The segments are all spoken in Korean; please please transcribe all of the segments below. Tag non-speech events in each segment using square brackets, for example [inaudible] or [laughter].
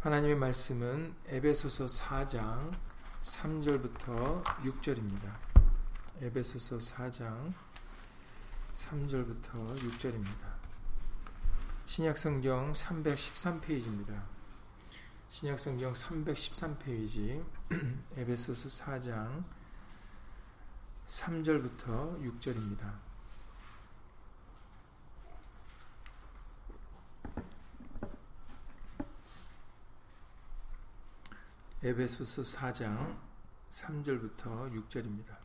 하나님의 말씀은 에베소서 4장 3절부터 6절입니다. 에베소서 4장 3절부터 6절입니다. 신약성경 313페이지입니다. 신약성경 313페이지 [clears throat] 에베소서 4장 3절부터 6절입니다. 에베소서 4장 3절부터 6절입니다.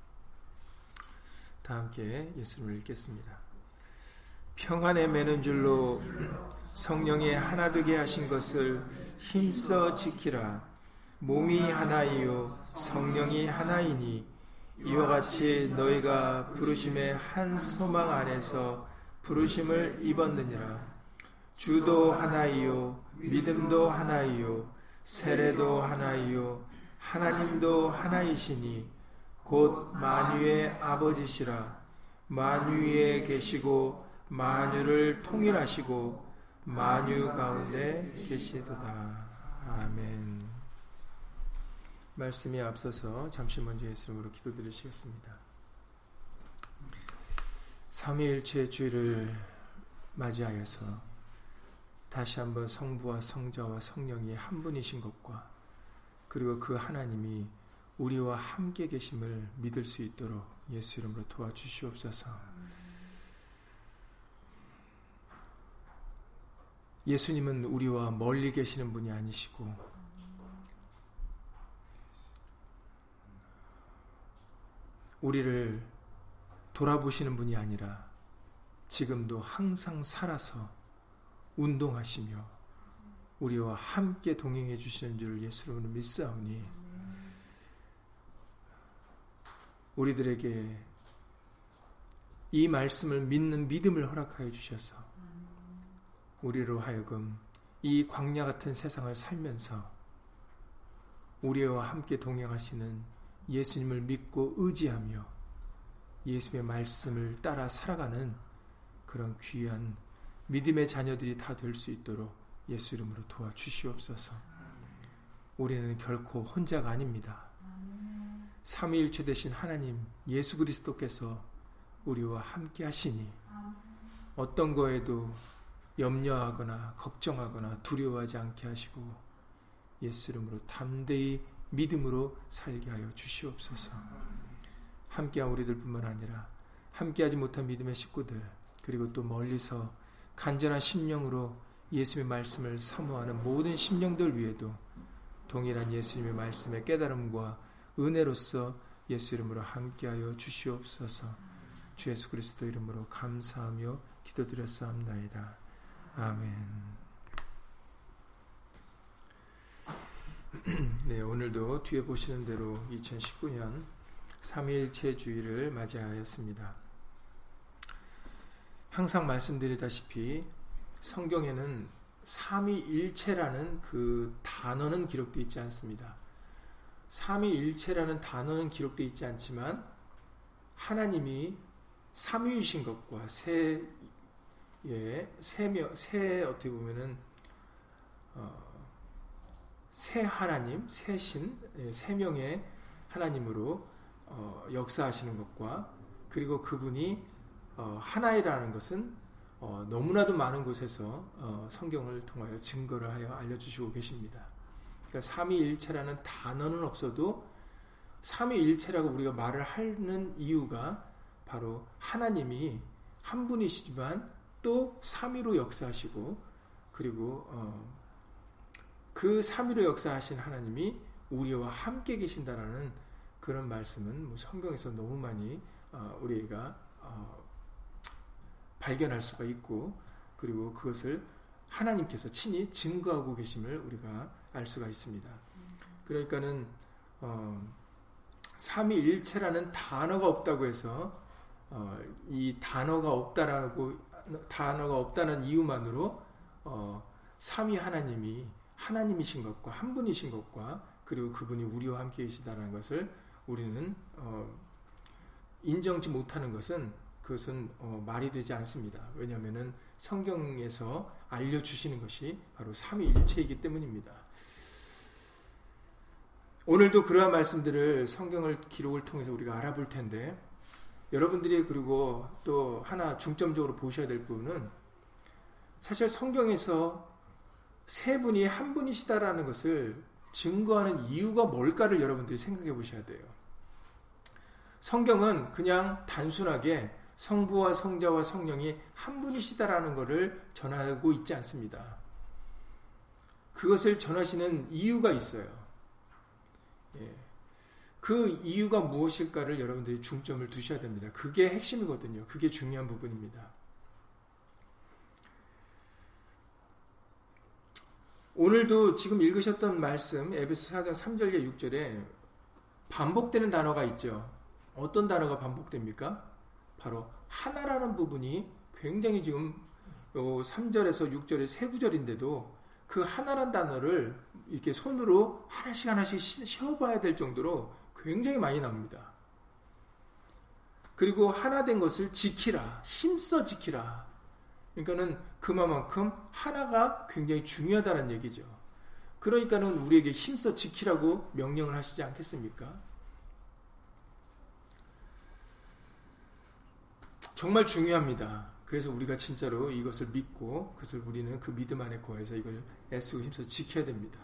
다 함께 예수님을 읽겠습니다. 평안에 매는 줄로 성령의 하나 되게 하신 것을 힘써 지키라. 몸이 하나이요 성령이 하나이니 이와 같이 너희가 부르심의 한 소망 안에서 부르심을 입었느니라. 주도 하나이요 믿음도 하나이요 세례도 하나이요 하나님도 하나이시니 곧 만유의 아버지시라. 만유에 계시고 만유를 통일하시고 만유 가운데 계시도다. 아멘. 말씀이 앞서서 잠시 먼저 예수님으로 기도드리시겠습니다. 삼위일체 주일을 맞이하여서 다시 한번 성부와 성자와 성령이 한 분이신 것과 그리고 그 하나님이 우리와 함께 계심을 믿을 수 있도록 예수 이름으로 도와주시옵소서. 예수님은 우리와 멀리 계시는 분이 아니시고 우리를 돌아보시는 분이 아니라 지금도 항상 살아서 운동하시며 우리와 함께 동행해 주시는 줄 예수님으로 믿사오니 우리들에게 이 말씀을 믿는 믿음을 허락하여 주셔서 우리로 하여금 이 광야 같은 세상을 살면서 우리와 함께 동행하시는 예수님을 믿고 의지하며 예수님의 말씀을 따라 살아가는 그런 귀한 믿음의 자녀들이 다 될 수 있도록 예수 이름으로 도와주시옵소서. 우리는 결코 혼자가 아닙니다. 삼위일체 되신 하나님 예수 그리스도께서 우리와 함께 하시니 어떤 거에도 염려하거나 걱정하거나 두려워하지 않게 하시고 예수 이름으로 담대히 믿음으로 살게 하여 주시옵소서. 함께한 우리들뿐만 아니라 함께하지 못한 믿음의 식구들 그리고 또 멀리서 간절한 심령으로 예수님의 말씀을 사모하는 모든 심령들 위에도 동일한 예수님의 말씀의 깨달음과 은혜로서 예수 이름으로 함께하여 주시옵소서. 주 예수 그리스도 이름으로 감사하며 기도드렸사옵나이다. 아멘. [clears throat] 네, 오늘도 뒤에 보시는 대로 2019년 3일체 주일을 맞이하였습니다. 항상 말씀드리다시피 성경에는 삼위일체라는 그 단어는 기록되어 있지 않습니다. 삼위일체라는 단어는 기록되어 있지 않지만 하나님이 삼위이신 것과 세, 예, 세명, 세, 어떻게 보면은, 어, 세 하나님, 세 신, 예, 세 명의 하나님으로 어, 역사하시는 것과 그리고 그분이 어, 하나이라는 것은 어, 너무나도 많은 곳에서 어, 성경을 통하여 증거를 하여 알려주시고 계십니다. 그러니까 삼위일체라는 단어는 없어도 삼위일체라고 우리가 말을 하는 이유가 바로 하나님이 한 분이시지만 또 삼위로 역사하시고 그리고 어, 그 삼위로 역사하신 하나님이 우리와 함께 계신다라는 그런 말씀은 뭐 성경에서 너무 많이 어, 우리가 어, 발견할 수가 있고 그리고 그것을 하나님께서 친히 증거하고 계심을 우리가 알 수가 있습니다. 그러니까는 어, 삼위일체라는 단어가 없다고 해서 어, 이 단어가 없다라고 단어가 없다는 이유만으로 어, 삼위 하나님이 하나님이신 것과 한 분이신 것과 그리고 그분이 우리와 함께 계시다는 것을 우리는 어, 인정지 못하는 것은 그것은 어, 말이 되지 않습니다. 왜냐하면 성경에서 알려주시는 것이 바로 삼위일체이기 때문입니다. 오늘도 그러한 말씀들을 성경을 기록을 통해서 우리가 알아볼 텐데 여러분들이 그리고 또 하나 중점적으로 보셔야 될 부분은 사실 성경에서 세 분이 한 분이시다라는 것을 증거하는 이유가 뭘까를 여러분들이 생각해 보셔야 돼요. 성경은 그냥 단순하게 성부와 성자와 성령이 한 분이시다라는 것을 전하고 있지 않습니다. 그것을 전하시는 이유가 있어요. 예. 그 이유가 무엇일까를 여러분들이 중점을 두셔야 됩니다. 그게 핵심이거든요. 그게 중요한 부분입니다. 오늘도 지금 읽으셨던 말씀 에베소 4장 3절에 6절에 반복되는 단어가 있죠. 어떤 단어가 반복됩니까? 바로 하나라는 부분이 굉장히 지금 3절에서 6절의 세 구절인데도 그 하나란 단어를 이렇게 손으로 하나씩 하나씩 쉬어봐야 될 정도로 굉장히 많이 나옵니다. 그리고 하나 된 것을 지키라, 힘써 지키라. 그러니까는 그만큼 하나가 굉장히 중요하다는 얘기죠. 그러니까는 우리에게 힘써 지키라고 명령을 하시지 않겠습니까? 정말 중요합니다. 그래서 우리가 진짜로 이것을 믿고 그것을 우리는 그 믿음 안에 거해서 이걸 애쓰고 힘써 지켜야 됩니다.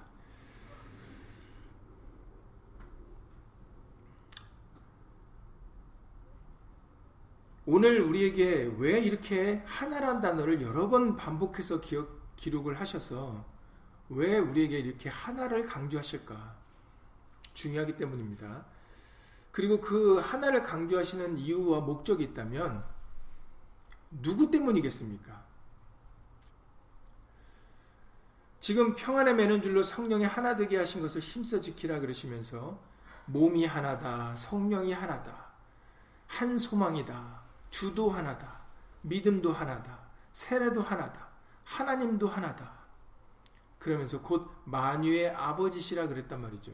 오늘 우리에게 왜 이렇게 하나란 단어를 여러 번 반복해서 기억, 기록을 하셔서 왜 우리에게 이렇게 하나를 강조하실까? 중요하기 때문입니다. 그리고 그 하나를 강조하시는 이유와 목적이 있다면 누구 때문이겠습니까? 지금 평안에 매는 줄로 성령이 하나 되게 하신 것을 힘써 지키라 그러시면서 몸이 하나다, 성령이 하나다, 한 소망이다, 주도 하나다. 믿음도 하나다. 세례도 하나다. 하나님도 하나다. 그러면서 곧 만유의 아버지시라 그랬단 말이죠.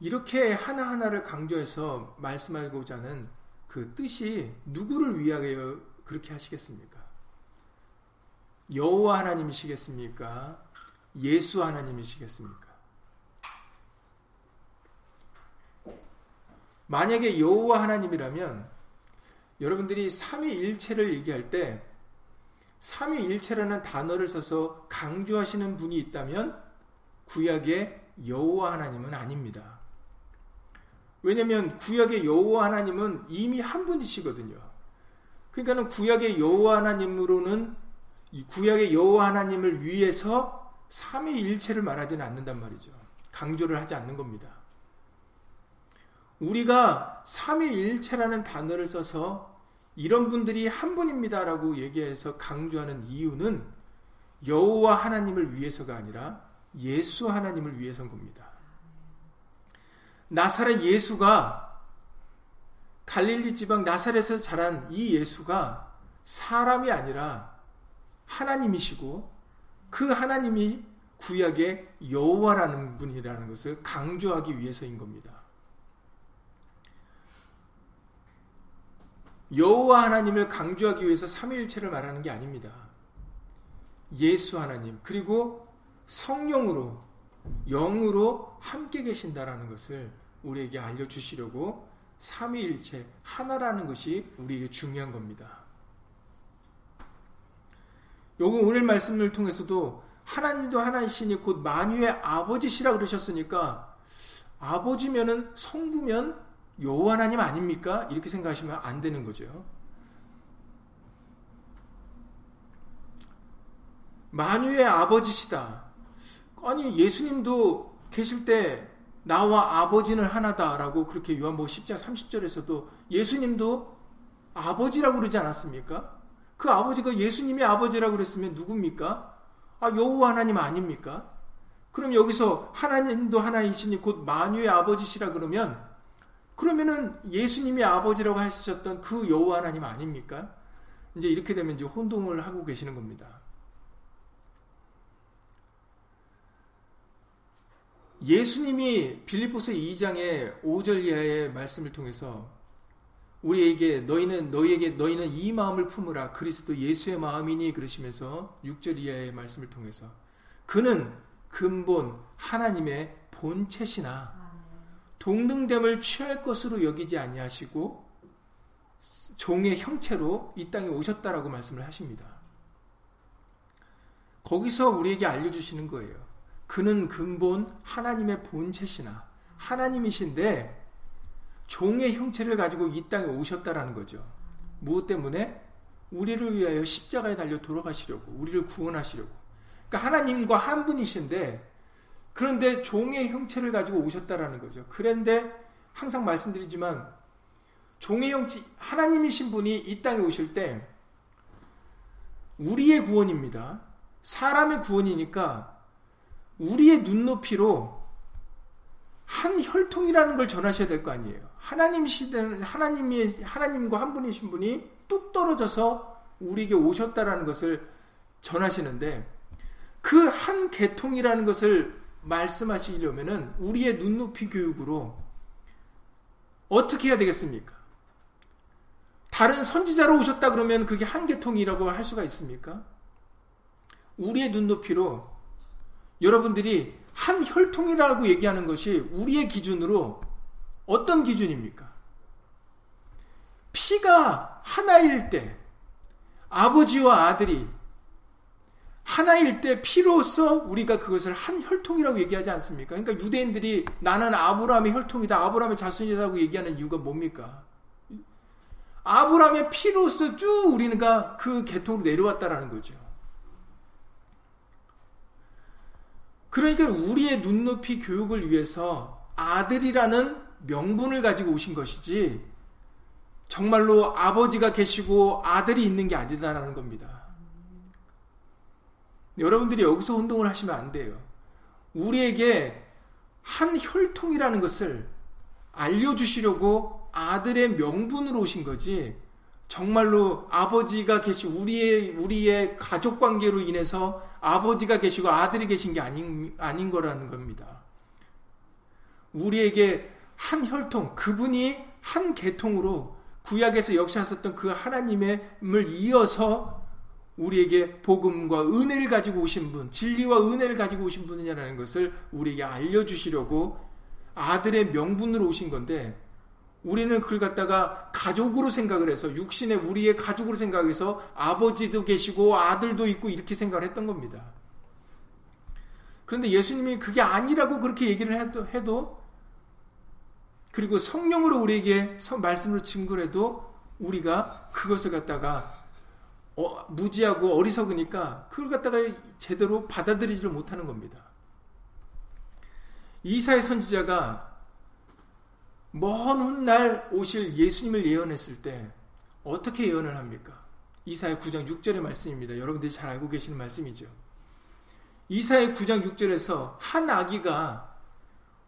이렇게 하나하나를 강조해서 말씀하고자 하는 그 뜻이 누구를 위하여 그렇게 하시겠습니까? 여호와 하나님이시겠습니까? 예수 하나님이시겠습니까? 만약에 여호와 하나님이라면 여러분들이 삼위일체를 얘기할 때 삼위일체라는 단어를 써서 강조하시는 분이 있다면 구약의 여호와 하나님은 아닙니다. 왜냐하면 구약의 여호와 하나님은 이미 한 분이시거든요. 그러니까는 구약의 여호와 하나님으로는 구약의 여호와 하나님을 위해서 삼위일체를 말하지는 않는단 말이죠. 강조를 하지 않는 겁니다. 우리가 삼위일체라는 단어를 써서 이런 분들이 한 분입니다라고 얘기해서 강조하는 이유는 여호와 하나님을 위해서가 아니라 예수 하나님을 위해서인 겁니다. 나사렛 예수가 갈릴리 지방 나사렛에서 자란 이 예수가 사람이 아니라 하나님이시고 그 하나님이 구약의 여호와라는 분이라는 것을 강조하기 위해서인 겁니다. 여호와 하나님을 강조하기 위해서 삼위일체를 말하는 게 아닙니다. 예수 하나님 그리고 성령으로 영으로 함께 계신다라는 것을 우리에게 알려주시려고 삼위일체 하나라는 것이 우리에게 중요한 겁니다. 요거 오늘 말씀을 통해서도 하나님도 하나이시니 곧 만유의 아버지시라 그러셨으니까 아버지면은 성부면 여호와 하나님 아닙니까? 이렇게 생각하시면 안 되는 거죠. 만유의 아버지시다. 아니 예수님도 계실 때 나와 아버지는 하나다라고 그렇게 요한복음 10장 30절에서도 예수님도 아버지라고 그러지 않았습니까? 그 아버지가 예수님이 아버지라고 그랬으면 누굽니까? 아 여호와 하나님 아닙니까? 그럼 여기서 하나님도 하나이시니 곧 만유의 아버지시라 그러면 그러면은 예수님이 아버지라고 하셨던 그 여호와 하나님 아닙니까? 이제 이렇게 되면 이제 혼동을 하고 계시는 겁니다. 예수님이 빌립보서 2장의 5절 이하의 말씀을 통해서 우리에게 너희는 너희에게 너희는 이 마음을 품으라 그리스도 예수의 마음이니 그러시면서 6절 이하의 말씀을 통해서 그는 근본 하나님의 본체시나 동등됨을 취할 것으로 여기지 아니하시고 종의 형체로 이 땅에 오셨다라고 말씀을 하십니다. 거기서 우리에게 알려주시는 거예요. 그는 근본 하나님의 본체시나 하나님이신데 종의 형체를 가지고 이 땅에 오셨다라는 거죠. 무엇 때문에? 우리를 위하여 십자가에 달려 돌아가시려고, 우리를 구원하시려고. 그러니까 하나님과 한 분이신데, 그런데 종의 형체를 가지고 오셨다라는 거죠. 그런데 항상 말씀드리지만, 종의 형체, 하나님이신 분이 이 땅에 오실 때, 우리의 구원입니다. 사람의 구원이니까, 우리의 눈높이로 한 혈통이라는 걸 전하셔야 될 거 아니에요. 하나님 시대는 하나님이 하나님과 한 분이신 분이 뚝 떨어져서 우리에게 오셨다라는 것을 전하시는데 그 한 계통이라는 것을 말씀하시려면은 우리의 눈높이 교육으로 어떻게 해야 되겠습니까? 다른 선지자로 오셨다 그러면 그게 한 계통이라고 할 수가 있습니까? 우리의 눈높이로 여러분들이 한 혈통이라고 얘기하는 것이 우리의 기준으로 어떤 기준입니까? 피가 하나일 때, 아버지와 아들이 하나일 때 피로서 우리가 그것을 한 혈통이라고 얘기하지 않습니까? 그러니까 유대인들이 나는 아브라함의 혈통이다, 아브라함의 자손이라고 얘기하는 이유가 뭡니까? 아브라함의 피로서 쭉 우리가 그 계통으로 내려왔다라는 거죠. 그러니까 우리의 눈높이 교육을 위해서 아들이라는 명분을 가지고 오신 것이지 정말로 아버지가 계시고 아들이 있는 게 아니다라는 겁니다. 여러분들이 여기서 운동을 하시면 안 돼요. 우리에게 한 혈통이라는 것을 알려주시려고 아들의 명분으로 오신 거지, 정말로 아버지가 계시 우리의 우리의 가족 관계로 인해서 아버지가 계시고 아들이 계신 게 아닌 아닌 거라는 겁니다. 우리에게 한 혈통, 그분이 한 계통으로 구약에서 역사하셨던 그 하나님을 이어서 우리에게 복음과 은혜를 가지고 오신 분, 진리와 은혜를 가지고 오신 분이냐라는 것을 우리에게 알려주시려고 아들의 명분으로 오신 건데 우리는 그걸 갖다가 가족으로 생각을 해서 육신의 우리의 가족으로 생각해서 아버지도 계시고 아들도 있고 이렇게 생각을 했던 겁니다. 그런데 예수님이 그게 아니라고 그렇게 얘기를 해도, 해도 그리고 성령으로 우리에게 말씀을 증거해도 우리가 그것을 갖다가 어, 무지하고 어리석으니까 그걸 갖다가 제대로 받아들이지를 못하는 겁니다. 이사의 선지자가 먼 훗날 오실 예수님을 예언했을 때 어떻게 예언을 합니까? 이사의 9장 6절의 말씀입니다. 여러분들이 잘 알고 계시는 말씀이죠. 이사의 9장 6절에서 한 아기가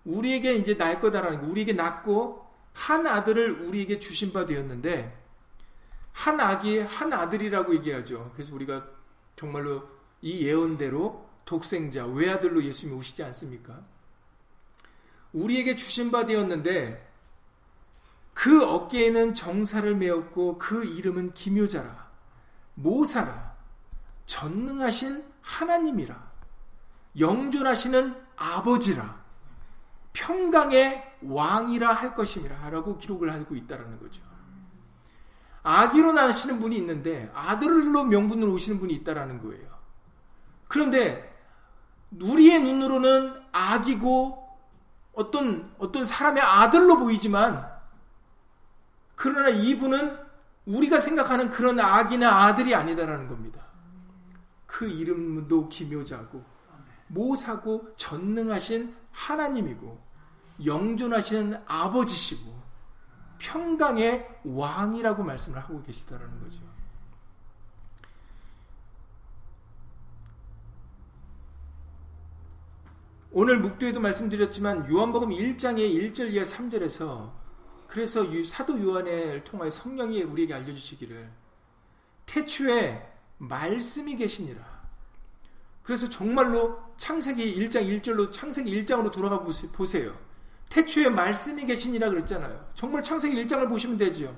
우리에게 이제 날 거다라는 거, 우리에게 낳고 한 아들을 우리에게 주신 바 되었는데 한 아기 한 아들이라고 얘기하죠. 그래서 우리가 정말로 이 예언대로 독생자 외아들로 예수님이 오시지 않습니까? 우리에게 주신 바 되었는데 그 어깨에는 정사를 메었고 그 이름은 기묘자라 모사라 전능하신 하나님이라 영존하시는 아버지라 평강의 왕이라 할 것임이라 라고 기록을 하고 있다라는 거죠. 아기로 나시는 분이 있는데 아들로 명분으로 오시는 분이 있다라는 거예요. 그런데 우리의 눈으로는 아기고 어떤 어떤 사람의 아들로 보이지만 그러나 이분은 우리가 생각하는 그런 아기나 아들이 아니다라는 겁니다. 그 이름도 기묘자고 모사고 전능하신 하나님이고 영존하시는 아버지시고 평강의 왕이라고 말씀을 하고 계시다라는 거죠. 오늘 묵도에도 말씀드렸지만 요한복음 1장의 1절 이하 3절에서 그래서 사도 요한을 통하여 성령이 우리에게 알려주시기를 태초에 말씀이 계시니라. 그래서 정말로 창세기 1장 1절로 창세기 1장으로 돌아가 보세요. 태초에 말씀이 계시니라 그랬잖아요. 정말 창세기 1장을 보시면 되죠.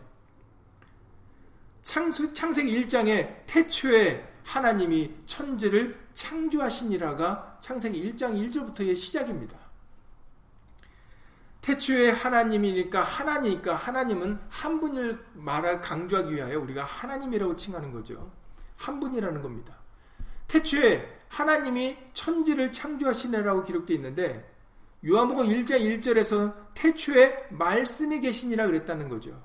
창세기 1장에 태초에 하나님이 천지를 창조하시니라가 창세기 1장 1절부터의 시작입니다. 태초에 하나님이니까 하나니까 하나님은 한 분을 말하 강조하기 위하여 우리가 하나님이라고 칭하는 거죠. 한 분이라는 겁니다. 태초에 하나님이 천지를 창조하시느라고 기록되어 있는데 요한복음 1장 1절에서 태초에 말씀이 계시니라 그랬다는 거죠.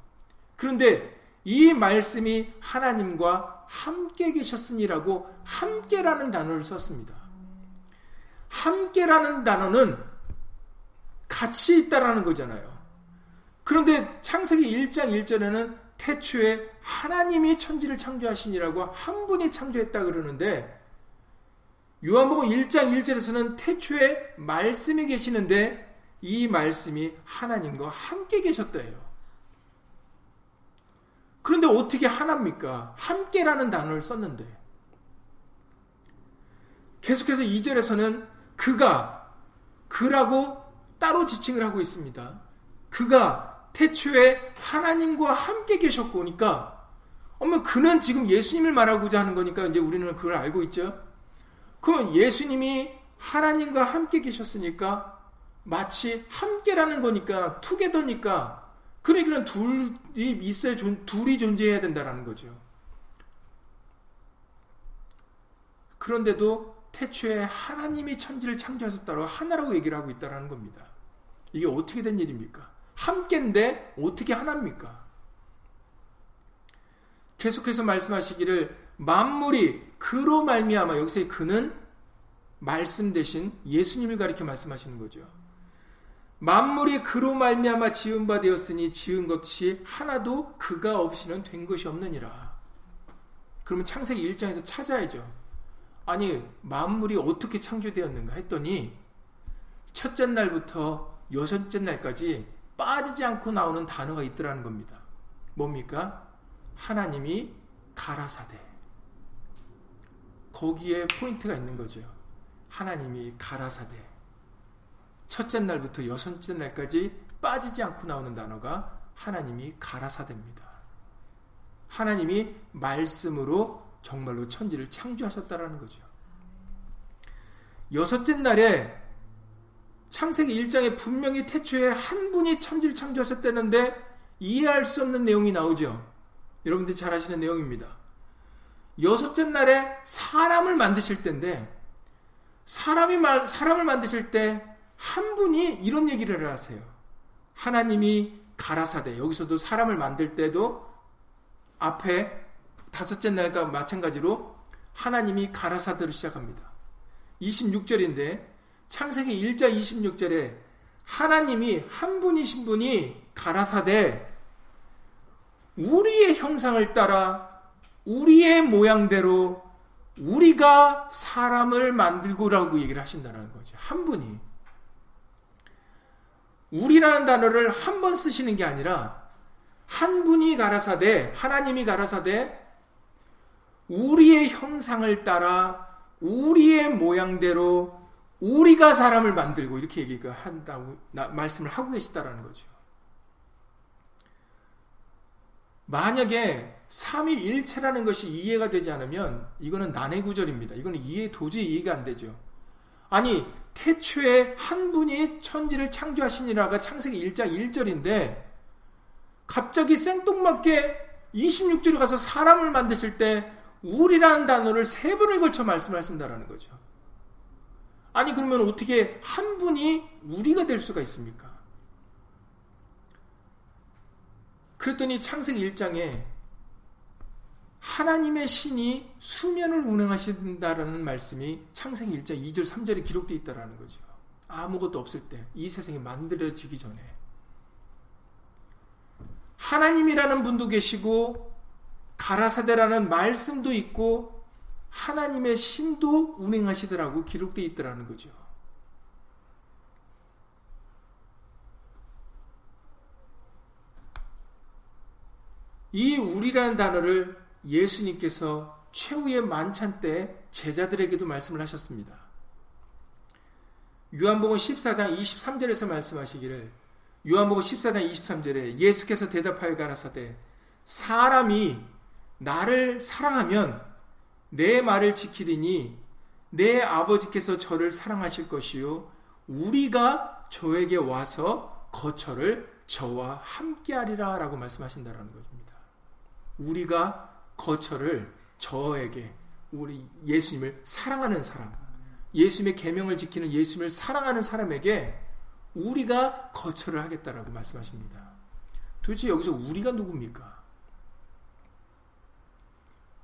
그런데 이 말씀이 하나님과 함께 계셨으니라고 함께라는 단어를 썼습니다. 함께라는 단어는 같이 있다라는 거잖아요. 그런데 창세기 1장 1절에는 태초에 하나님이 천지를 창조하시니라고 한 분이 창조했다 그러는데 요한복음 1장 1절에서는 태초에 말씀이 계시는데 이 말씀이 하나님과 함께 계셨대요. 그런데 어떻게 하나입니까? 함께라는 단어를 썼는데 계속해서 2절에서는 그가 그라고 따로 지칭을 하고 있습니다. 그가 태초에 하나님과 함께 계셨고, 그러니까, 어머, 그는 지금 예수님을 말하고자 하는 거니까 이제 우리는 그걸 알고 있죠? 그러면 예수님이 하나님과 함께 계셨으니까, 마치 함께라는 거니까, 투게더니까, 그러니까 둘이 있어야, 둘이 존재해야 된다는 거죠. 그런데도 태초에 하나님이 천지를 창조하셨다고 하나라고 얘기를 하고 있다는 겁니다. 이게 어떻게 된 일입니까? 함께인데 어떻게 하나입니까? 계속해서 말씀하시기를 만물이 그로 말미암아 여기서 그는 말씀 대신 예수님을 가리켜 말씀하시는 거죠. 만물이 그로 말미암아 지은 바 되었으니 지은 것이 하나도 그가 없이는 된 것이 없느니라. 그러면 창세기 1장에서 찾아야죠. 아니 만물이 어떻게 창조되었는가 했더니 첫째 날부터 여섯째 날까지 빠지지 않고 나오는 단어가 있더라는 겁니다. 뭡니까? 하나님이 가라사대. 거기에 포인트가 있는 거죠. 하나님이 가라사대. 첫째 날부터 여섯째 날까지 빠지지 않고 나오는 단어가 하나님이 가라사대입니다. 하나님이 말씀으로 정말로 천지를 창조하셨다라는 거죠. 여섯째 날에 창세기 1장에 분명히 태초에 한 분이 천지를 창조하셨다는데 이해할 수 없는 내용이 나오죠. 여러분들이 잘 아시는 내용입니다. 여섯째 날에 사람을 만드실 때인데 사람이 말, 사람을 만드실 때 한 분이 이런 얘기를 하세요. 하나님이 가라사대 여기서도 사람을 만들 때도 앞에 다섯째 날과 마찬가지로 하나님이 가라사대로 시작합니다. 26절인데 창세기 1장 26절에 하나님이 한 분이신 분이 가라사대 우리의 형상을 따라 우리의 모양대로 우리가 사람을 만들고라고 얘기를 하신다는 거죠. 한 분이. 우리라는 단어를 한 번 쓰시는 게 아니라 한 분이 가라사대, 하나님이 가라사대 우리의 형상을 따라 우리의 모양대로 우리가 사람을 만들고 이렇게 얘기가 한다고 나, 말씀을 하고 계시다라는 거죠. 만약에 삼위일체라는 것이 이해가 되지 않으면 이거는 난해 구절입니다. 이거는 이해 도저히 이해가 안 되죠. 아니 태초에 한 분이 천지를 창조하시니라가 창세기 1장 1절인데 갑자기 생뚱맞게 26절에 가서 사람을 만드실 때 우리라는 단어를 세 번을 걸쳐 말씀하신다라는 거죠. 아니 그러면 어떻게 한 분이 우리가 될 수가 있습니까? 그랬더니 창세기 1장에 하나님의 신이 수면을 운행하신다라는 말씀이 창세기 1장 2절 3절에 기록되어 있다라는 거죠. 아무것도 없을 때, 이 세상이 만들어지기 전에. 하나님이라는 분도 계시고, 가라사대라는 말씀도 있고, 하나님의 신도 운행하시더라고 기록되어 있더라는 거죠. 이 우리라는 단어를 예수님께서 최후의 만찬 때 제자들에게도 말씀을 하셨습니다. 요한복음 14장 23절에서 말씀하시기를 요한복음 14장 23절에 예수께서 대답하여 가라사대 사람이 나를 사랑하면 내 말을 지키리니 내 아버지께서 저를 사랑하실 것이요 우리가 저에게 와서 거처를 저와 함께하리라 라고 말씀하신다라는 것입니다. 우리가 거처를 저에게 우리 예수님을 사랑하는 사람, 예수님의 계명을 지키는 예수님을 사랑하는 사람에게 우리가 거처를 하겠다라고 말씀하십니다. 도대체 여기서 우리가 누굽니까?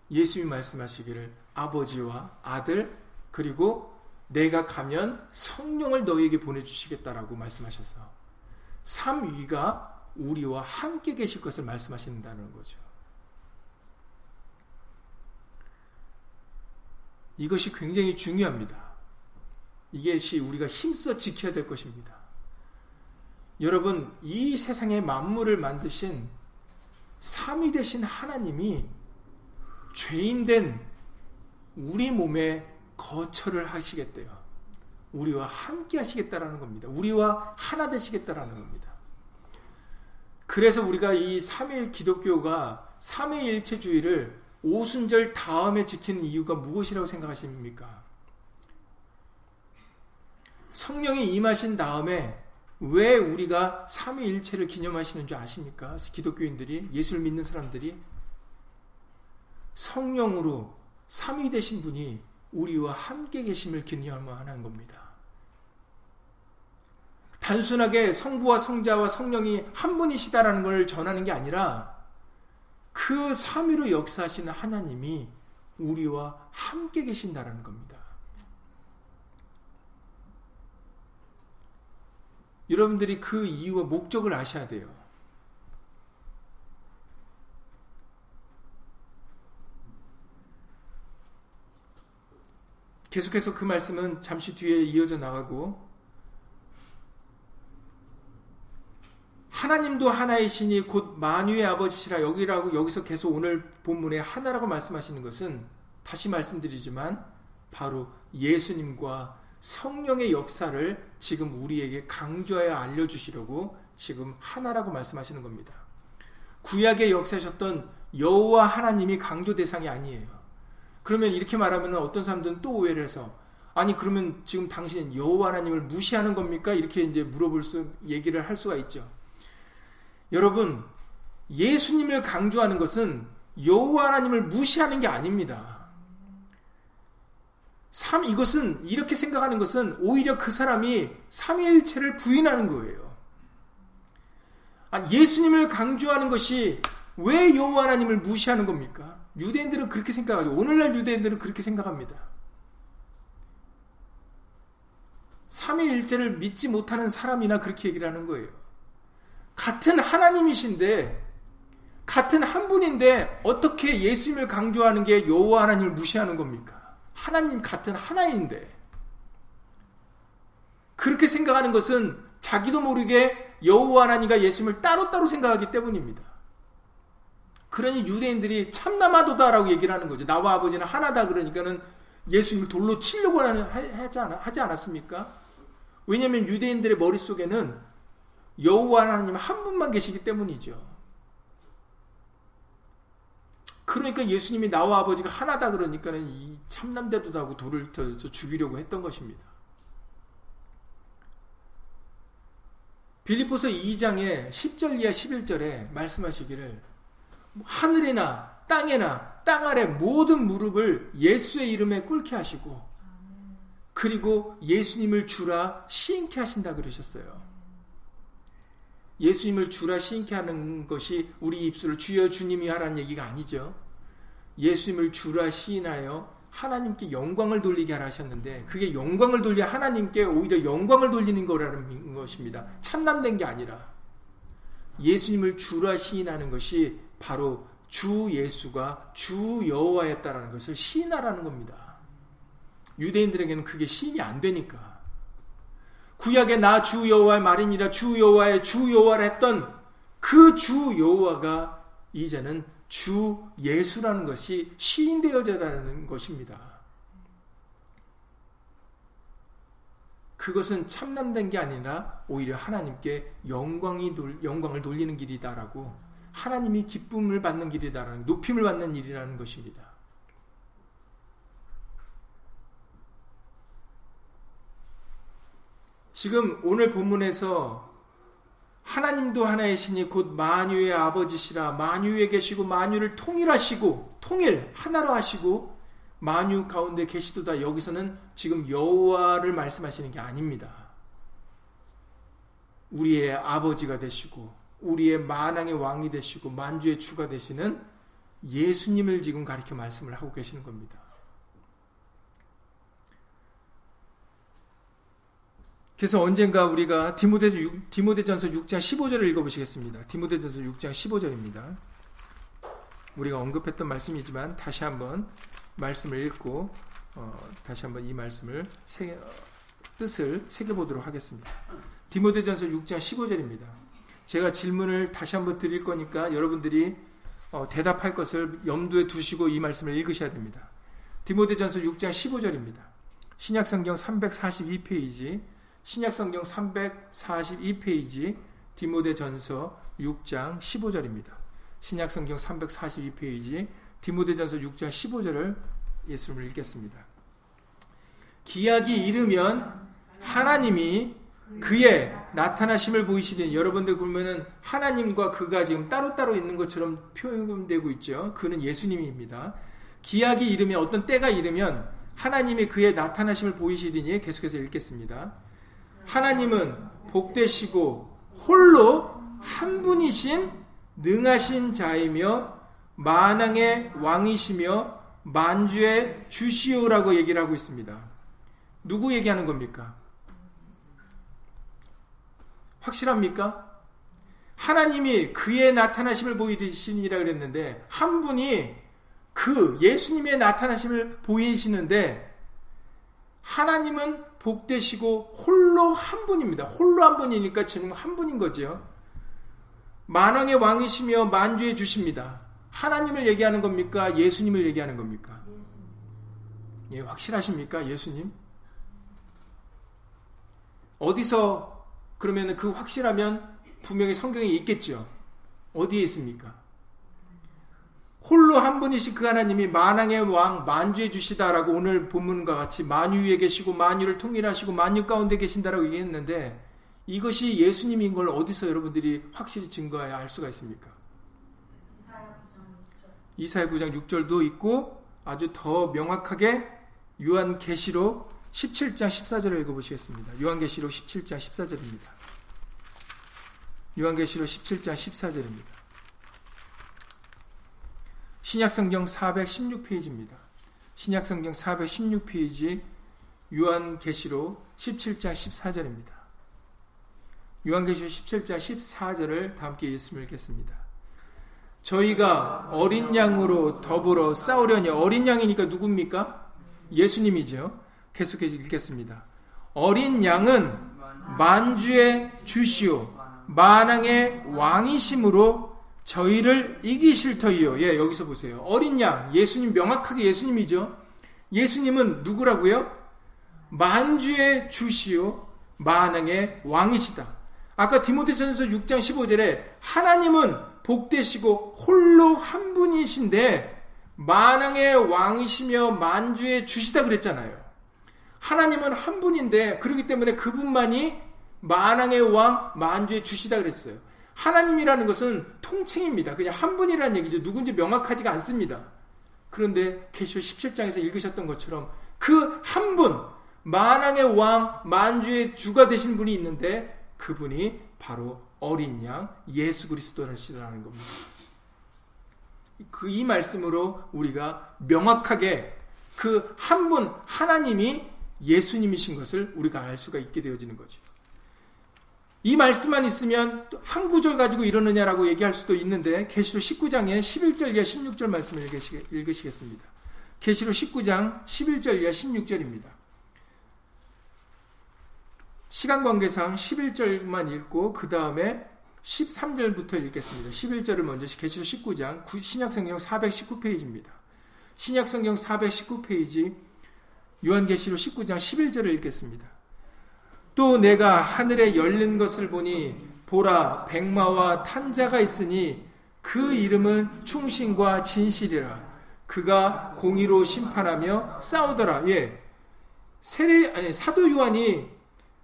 예수님이 말씀하시기를 아버지와 아들 그리고 내가 가면 성령을 너희에게 보내주시겠다라고 말씀하셔서 삼위가 우리와 함께 계실 것을 말씀하신다는 거죠. 이것이 굉장히 중요합니다. 이것이 우리가 힘써 지켜야 될 것입니다. 여러분, 이 세상의 만물을 만드신 삼위 되신 하나님이 죄인된 우리 몸에 거처를 하시겠대요. 우리와 함께 하시겠다라는 겁니다. 우리와 하나 되시겠다라는 겁니다. 그래서 우리가 이 3일 기독교가 3위일체주의를 오순절 다음에 지키는 이유가 무엇이라고 생각하십니까? 성령이 임하신 다음에 왜 우리가 삼위일체를 기념하시는 줄 아십니까? 기독교인들이 예수를 믿는 사람들이 성령으로 삼위 되신 분이 우리와 함께 계심을 기념하는 겁니다. 단순하게 성부와 성자와 성령이 한 분이시다라는 걸 전하는 게 아니라 그 삼위로 역사하시는 하나님이 우리와 함께 계신다라는 겁니다. 여러분들이 그 이유와 목적을 아셔야 돼요. 계속해서 그 말씀은 잠시 뒤에 이어져 나가고 하나님도 하나이시니 곧 만유의 아버지시라 여기라고 여기서 계속 오늘 본문에 하나라고 말씀하시는 것은 다시 말씀드리지만 바로 예수님과 성령의 역사를 지금 우리에게 강조하여 알려주시려고 지금 하나라고 말씀하시는 겁니다. 구약의 역사하셨던 여호와 하나님이 강조 대상이 아니에요. 그러면 이렇게 말하면 어떤 사람들은 또 오해를 해서 아니 그러면 지금 당신 여호와 하나님을 무시하는 겁니까? 이렇게 이제 물어볼 수 얘기를 할 수가 있죠. 여러분 예수님을 강조하는 것은 여호와 하나님을 무시하는 게 아닙니다. 삼 이것은 이렇게 생각하는 것은 오히려 그 사람이 삼위일체를 부인하는 거예요. 아니, 예수님을 강조하는 것이 왜 여호와 하나님을 무시하는 겁니까? 유대인들은 그렇게 생각하죠. 오늘날 유대인들은 그렇게 생각합니다. 삼위일체를 믿지 못하는 사람이나 그렇게 얘기를 하는 거예요. 같은 하나님이신데 같은 한 분인데 어떻게 예수님을 강조하는 게 여호와 하나님을 무시하는 겁니까? 하나님 같은 하나인데 그렇게 생각하는 것은 자기도 모르게 여호와 하나님과 예수님을 따로따로 생각하기 때문입니다. 그러니 유대인들이 참남하도다라고 얘기를 하는 거죠. 나와 아버지는 하나다 그러니까는 예수님을 돌로 치려고 하지, 하지 않았습니까? 왜냐하면 유대인들의 머릿속에는 여호와 하나님 한 분만 계시기 때문이죠. 그러니까 예수님이 나와 아버지가 하나다 그러니까는 이 참남대도다고 돌을 죽이려고 했던 것입니다. 빌리포서 2장의 10절 이하 11절에 말씀하시기를 하늘이나 땅에나 땅 아래 모든 무릎을 예수의 이름에 꿇게 하시고 그리고 예수님을 주라 시인케 하신다 그러셨어요. 예수님을 주라 시인케 하는 것이 우리 입술을 주여 주님이 하라는 얘기가 아니죠. 예수님을 주라 시인하여 하나님께 영광을 돌리게 하라 하셨는데 그게 영광을 돌려 하나님께 오히려 영광을 돌리는 거라는 것입니다. 참남된 게 아니라 예수님을 주라 시인하는 것이 바로 주 예수가 주 여호와였다라는 것을 시인하라는 겁니다. 유대인들에게는 그게 시인이 안 되니까. 구약의 나주 여호와의 말이니라 주 여호와의 주 여호와라 했던 그 주 여호와가 이제는 주 예수라는 것이 시인되어져라는 것입니다. 그것은 참남된 게 아니라 오히려 하나님께 영광이 영광을 돌리는 길이다라고 하나님이 기쁨을 받는 길이다라는 높임을 받는 일이라는 것입니다. 지금 오늘 본문에서 하나님도 하나의 신이 곧 만유의 아버지시라 만유에 계시고 만유를 통일하시고 통일 하나로 하시고 만유 가운데 계시도다 여기서는 지금 여호와를 말씀하시는 게 아닙니다. 우리의 아버지가 되시고 우리의 만왕의 왕이 되시고 만주의 주가 되시는 예수님을 지금 가리켜 말씀을 하고 계시는 겁니다. 그래서 언젠가 우리가 디모데, 디모데전서 6장 15절을 읽어보시겠습니다. 디모데전서 6장 15절입니다. 우리가 언급했던 말씀이지만 다시 한번 말씀을 읽고 어, 다시 한번 이 말씀을 새, 어, 뜻을 새겨보도록 하겠습니다. 디모데전서 6장 15절입니다. 제가 질문을 다시 한번 드릴 거니까 여러분들이 어, 대답할 것을 염두에 두시고 이 말씀을 읽으셔야 됩니다. 디모데전서 6장 15절입니다. 신약성경 342페이지 신약성경 342페이지 디모데전서 6장 15절입니다. 신약성경 342페이지 디모데전서 6장 15절을 예수님을 읽겠습니다. 기약이 이르면 하나님이 그의 나타나심을 보이시니 여러분들 보면은 하나님과 그가 지금 따로따로 있는 것처럼 표현되고 있죠. 그는 예수님입니다. 기약이 이르면 어떤 때가 이르면 하나님이 그의 나타나심을 보이시리니 계속해서 읽겠습니다. 하나님은 복되시고 홀로 한 분이신 능하신 자이며 만왕의 왕이시며 만주의 주시오라고 얘기를 하고 있습니다. 누구 얘기하는 겁니까? 확실합니까? 하나님이 그의 나타나심을 보이시니라 그랬는데 한 분이 그 예수님의 나타나심을 보이시는데 하나님은 복되시고 홀로 한 분입니다. 홀로 한 분이니까 지금 한 분인 거죠. 만왕의 왕이시며 만주의 주십니다. 하나님을 얘기하는 겁니까? 예수님을 얘기하는 겁니까? 예, 확실하십니까? 예수님? 어디서 그러면 그 확실하면 분명히 성경에 있겠죠. 어디에 있습니까? 홀로 한 분이신 그 하나님이 만왕의 왕 만주해 주시다라고 오늘 본문과 같이 만유 위에 계시고 만유를 통일하시고 만유 가운데 계신다라고 얘기했는데 이것이 예수님인 걸 어디서 여러분들이 확실히 증거해 알 수가 있습니까? 이사야 9장 6절도 있고 아주 더 명확하게 요한 계시록 17장 14절을 읽어보시겠습니다. 요한계시록 17장 14절입니다. 요한계시록 17장 14절입니다. 신약성경 416페이지입니다. 신약성경 416페이지 요한계시록 17장 14절입니다. 요한계시록 17장 14절을 다 함께 예수님 읽겠습니다. 저희가 어린 양으로 더불어 싸우려니 어린 양이니까 누굽니까? 예수님이죠. 계속해서 읽겠습니다. 어린 양은 만주의 주시오 만왕의 왕이심으로 저희를 이기실 터이요. 예, 여기서 보세요. 어린 양, 예수님 명확하게 예수님이죠. 예수님은 누구라고요? 만주의 주시요 만왕의 왕이시다. 아까 디모데전서 6장 15절에 하나님은 복되시고 홀로 한 분이신데 만왕의 왕이시며 만주의 주시다 그랬잖아요. 하나님은 한 분인데 그렇기 때문에 그분만이 만왕의 왕 만주의 주시다 그랬어요. 하나님이라는 것은 통칭입니다. 그냥 한 분이라는 얘기죠. 누군지 명확하지가 않습니다. 그런데 계시록 17장에서 읽으셨던 것처럼 그 한 분, 만왕의 왕, 만주의 주가 되신 분이 있는데 그분이 바로 어린 양 예수 그리스도라는 겁니다. 그 이 말씀으로 우리가 명확하게 그 한 분 하나님이 예수님이신 것을 우리가 알 수가 있게 되어지는 거죠. 이 말씀만 있으면 한 구절 가지고 이러느냐라고 얘기할 수도 있는데 계시록 19장의 11절 이하 16절 말씀을 읽으시 겠습니다. 계시록 19장 11절 이하 16절입니다. 시간 관계상 11절만 읽고 그 다음에 13절부터 읽겠습니다. 11절을 먼저 계시록 19장 신약성경 419페이지입니다. 신약성경 419페이지 요한계시록 19장 11절을 읽겠습니다. 또 내가 하늘에 열린 것을 보니 보라 백마와 탄자가 있으니 그 이름은 충신과 진실이라 그가 공의로 심판하며 싸우더라. 예. 세례 아니 사도 요한이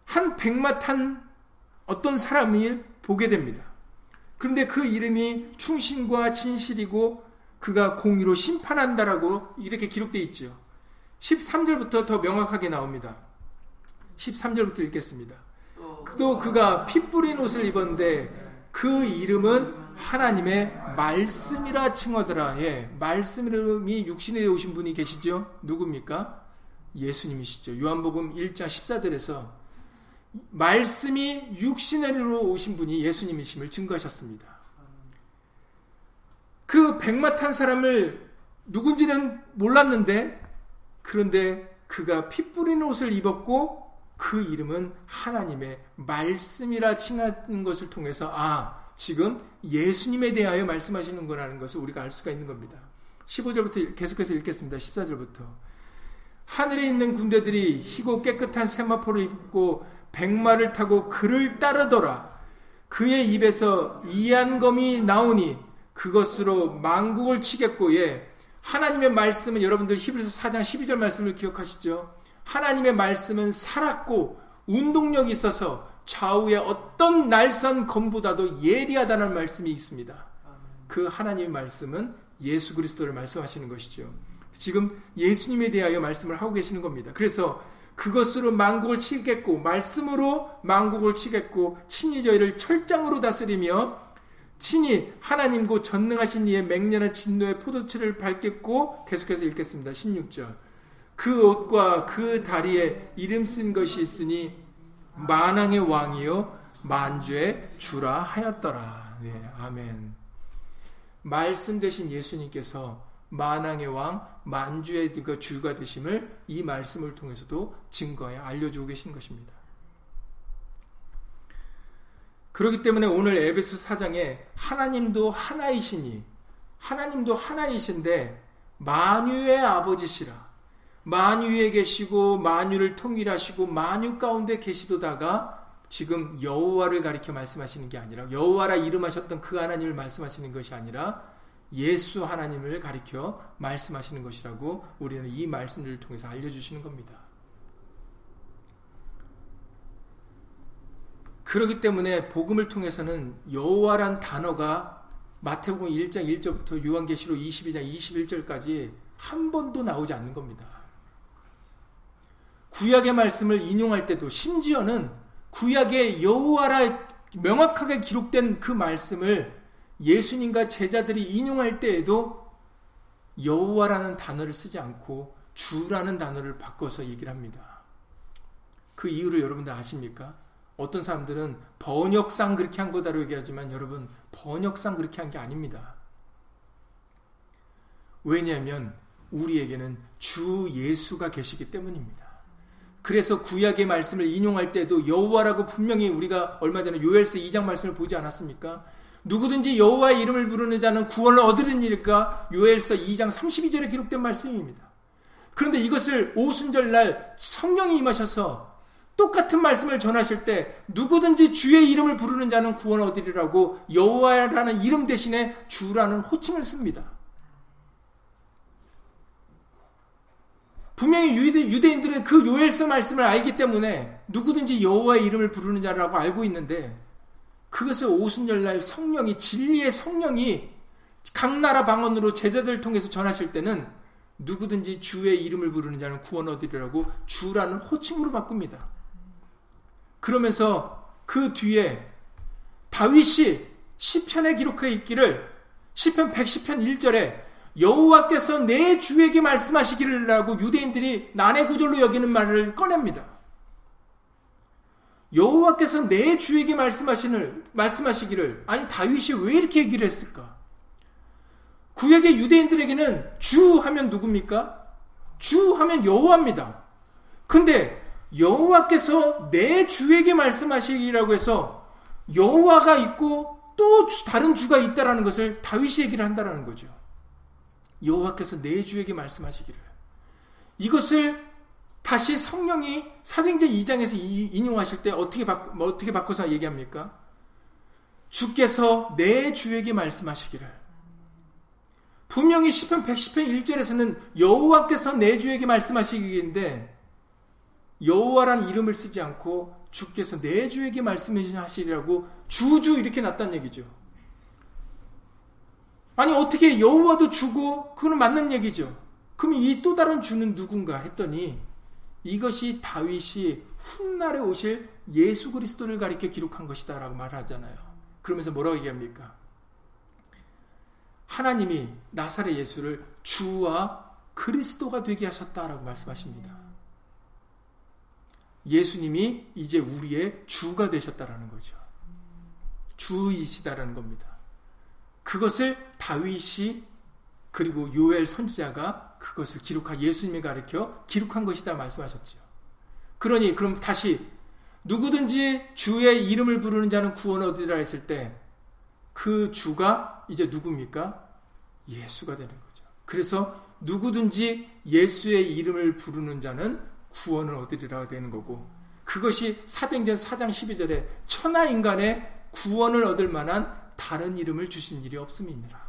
한 백마 탄 어떤 사람이 보게 됩니다. 그런데 그 이름이 충신과 진실이고 그가 공의로 심판한다라고 이렇게 기록되어 있죠. 13절부터 더 명확하게 나옵니다. 13절부터 읽겠습니다. 또 그가 피 뿌린 옷을 입었는데 그 이름은 하나님의 말씀이라 칭하더라. 예, 말씀 이름이 육신에 오신 분이 계시죠? 누굽니까? 예수님이시죠. 요한복음 1장 14절에서 말씀이 육신으로 오신 분이 예수님이심을 증거하셨습니다. 그 백마 탄 사람을 누군지는 몰랐는데 그런데 그가 피 뿌리는 옷을 입었고 그 이름은 하나님의 말씀이라 칭하는 것을 통해서 아 지금 예수님에 대하여 말씀하시는 거라는 것을 우리가 알 수가 있는 겁니다. 15절부터 계속해서 읽겠습니다. 14절부터 하늘에 있는 군대들이 희고 깨끗한 세마포를 입고 백마를 타고 그를 따르더라. 그의 입에서 이한검이 나오니 그것으로 망국을 치겠고 예. 하나님의 말씀은 여러분들 히브리서 4장 12절 말씀을 기억하시죠? 하나님의 말씀은 살았고 운동력이 있어서 좌우의 어떤 날선 검보다도 예리하다는 말씀이 있습니다. 그 하나님의 말씀은 예수 그리스도를 말씀하시는 것이죠. 지금 예수님에 대하여 말씀을 하고 계시는 겁니다. 그래서 그것으로 망국을 치겠고 말씀으로 망국을 치겠고 친히 저희를 철장으로 다스리며 친히 하나님고 전능하신 이의 맹렬한 진노의 포도추를 밟겠고 계속해서 읽겠습니다. 16절 그 옷과 그 다리에 이름 쓴 것이 있으니 만왕의 왕이요 만주의 주라 하였더라. 네, 아멘. 말씀 되신 예수님께서 만왕의 왕, 만주의 그 주가 되심을 이 말씀을 통해서도 증거해 알려주고 계신 것입니다. 그렇기 때문에 오늘 에베소 사장에 하나님도 하나이시니 하나님도 하나이신데 만유의 아버지시라. 만유에 계시고 만유를 통일하시고 만유 가운데 계시도다가 지금 여호와를 가리켜 말씀하시는 게 아니라 여호와라 이름하셨던 그 하나님을 말씀하시는 것이 아니라 예수 하나님을 가리켜 말씀하시는 것이라고 우리는 이 말씀들을 통해서 알려주시는 겁니다. 그렇기 때문에 복음을 통해서는 여호와란 단어가 마태복음 1장 1절부터 요한계시록 22장 21절까지 한 번도 나오지 않는 겁니다. 구약의 말씀을 인용할 때도 심지어는 구약의 여호와라 명확하게 기록된 그 말씀을 예수님과 제자들이 인용할 때에도 여호와라는 단어를 쓰지 않고 주라는 단어를 바꿔서 얘기를 합니다. 그 이유를 여러분들 아십니까? 어떤 사람들은 번역상 그렇게 한 거다라고 얘기하지만 여러분 번역상 그렇게 한 게 아닙니다. 왜냐하면 우리에게는 주 예수가 계시기 때문입니다. 그래서 구약의 말씀을 인용할 때도 여호와라고 분명히 우리가 얼마 전에 요엘서 2장 말씀을 보지 않았습니까? 누구든지 여호와의 이름을 부르는 자는 구원을 얻으는 일일까? 요엘서 2장 32절에 기록된 말씀입니다. 그런데 이것을 오순절 날 성령이 임하셔서 똑같은 말씀을 전하실 때 누구든지 주의 이름을 부르는 자는 구원 얻으리라고 여호와라는 이름 대신에 주라는 호칭을 씁니다. 분명히 유대, 인들은그 요엘서 말씀을 알기 때문에 누구든지 여호와의 이름을 부르는 자라고 알고 있는데 그것을 오순절날 성령이 진리의 성령이 각 나라 방언으로 제자들 통해서 전하실 때는 누구든지 주의 이름을 부르는 자는 구원 얻으리라고 주라는 호칭으로 바꿉니다. 그러면서 그 뒤에 다윗이 시편에 기록해 있기를 시편 110편 1절에 여호와께서 내 주에게 말씀하시기를 라고 유대인들이 난해 구절로 여기는 말을 꺼냅니다. 여호와께서 내 주에게 말씀하시는 말씀하시기를 아니 다윗이 왜 이렇게 얘기를 했을까? 구약의 유대인들에게는 주 하면 누굽니까? 주 하면 여호와입니다. 근데 여호와께서 내 주에게 말씀하시기라고 해서 여호와가 있고 또 다른 주가 있다라는 것을 다윗이 얘기를 한다라는 거죠. 여호와께서 내 주에게 말씀하시기를 이것을 다시 성령이 사도행전 2장에서 인용하실 때 어떻게 바, 뭐 어떻게 바꿔서 얘기합니까? 주께서 내 주에게 말씀하시기를 분명히 시편 110편 1절에서는 여호와께서 내 주에게 말씀하시기인데 여호와라는 이름을 쓰지 않고 주께서 내 주에게 말씀하시리라고 주주 이렇게 놨단 얘기죠. 아니 어떻게 여호와도 주고 그건 맞는 얘기죠. 그럼 이 또 다른 주는 누군가 했더니 이것이 다윗이 훗날에 오실 예수 그리스도를 가리켜 기록한 것이다라고 말하잖아요. 그러면서 뭐라고 얘기합니까? 하나님이 나사렛 예수를 주와 그리스도가 되게 하셨다라고 말씀하십니다. 예수님이 이제 우리의 주가 되셨다라는 거죠. 주이시다라는 겁니다. 그것을 다윗이 그리고 요엘 선지자가 그것을 기록한 예수님이 가르쳐 기록한 것이다 말씀하셨죠. 그러니 그럼 다시 누구든지 주의 이름을 부르는 자는 구원 얻으리라 했을 때 그 주가 이제 누굽니까? 예수가 되는 거죠. 그래서 누구든지 예수의 이름을 부르는 자는 구원을 얻으리라 되는 거고 그것이 사도행전 4장 12절에 천하 인간의 구원을 얻을 만한 다른 이름을 주신 일이 없음이니라.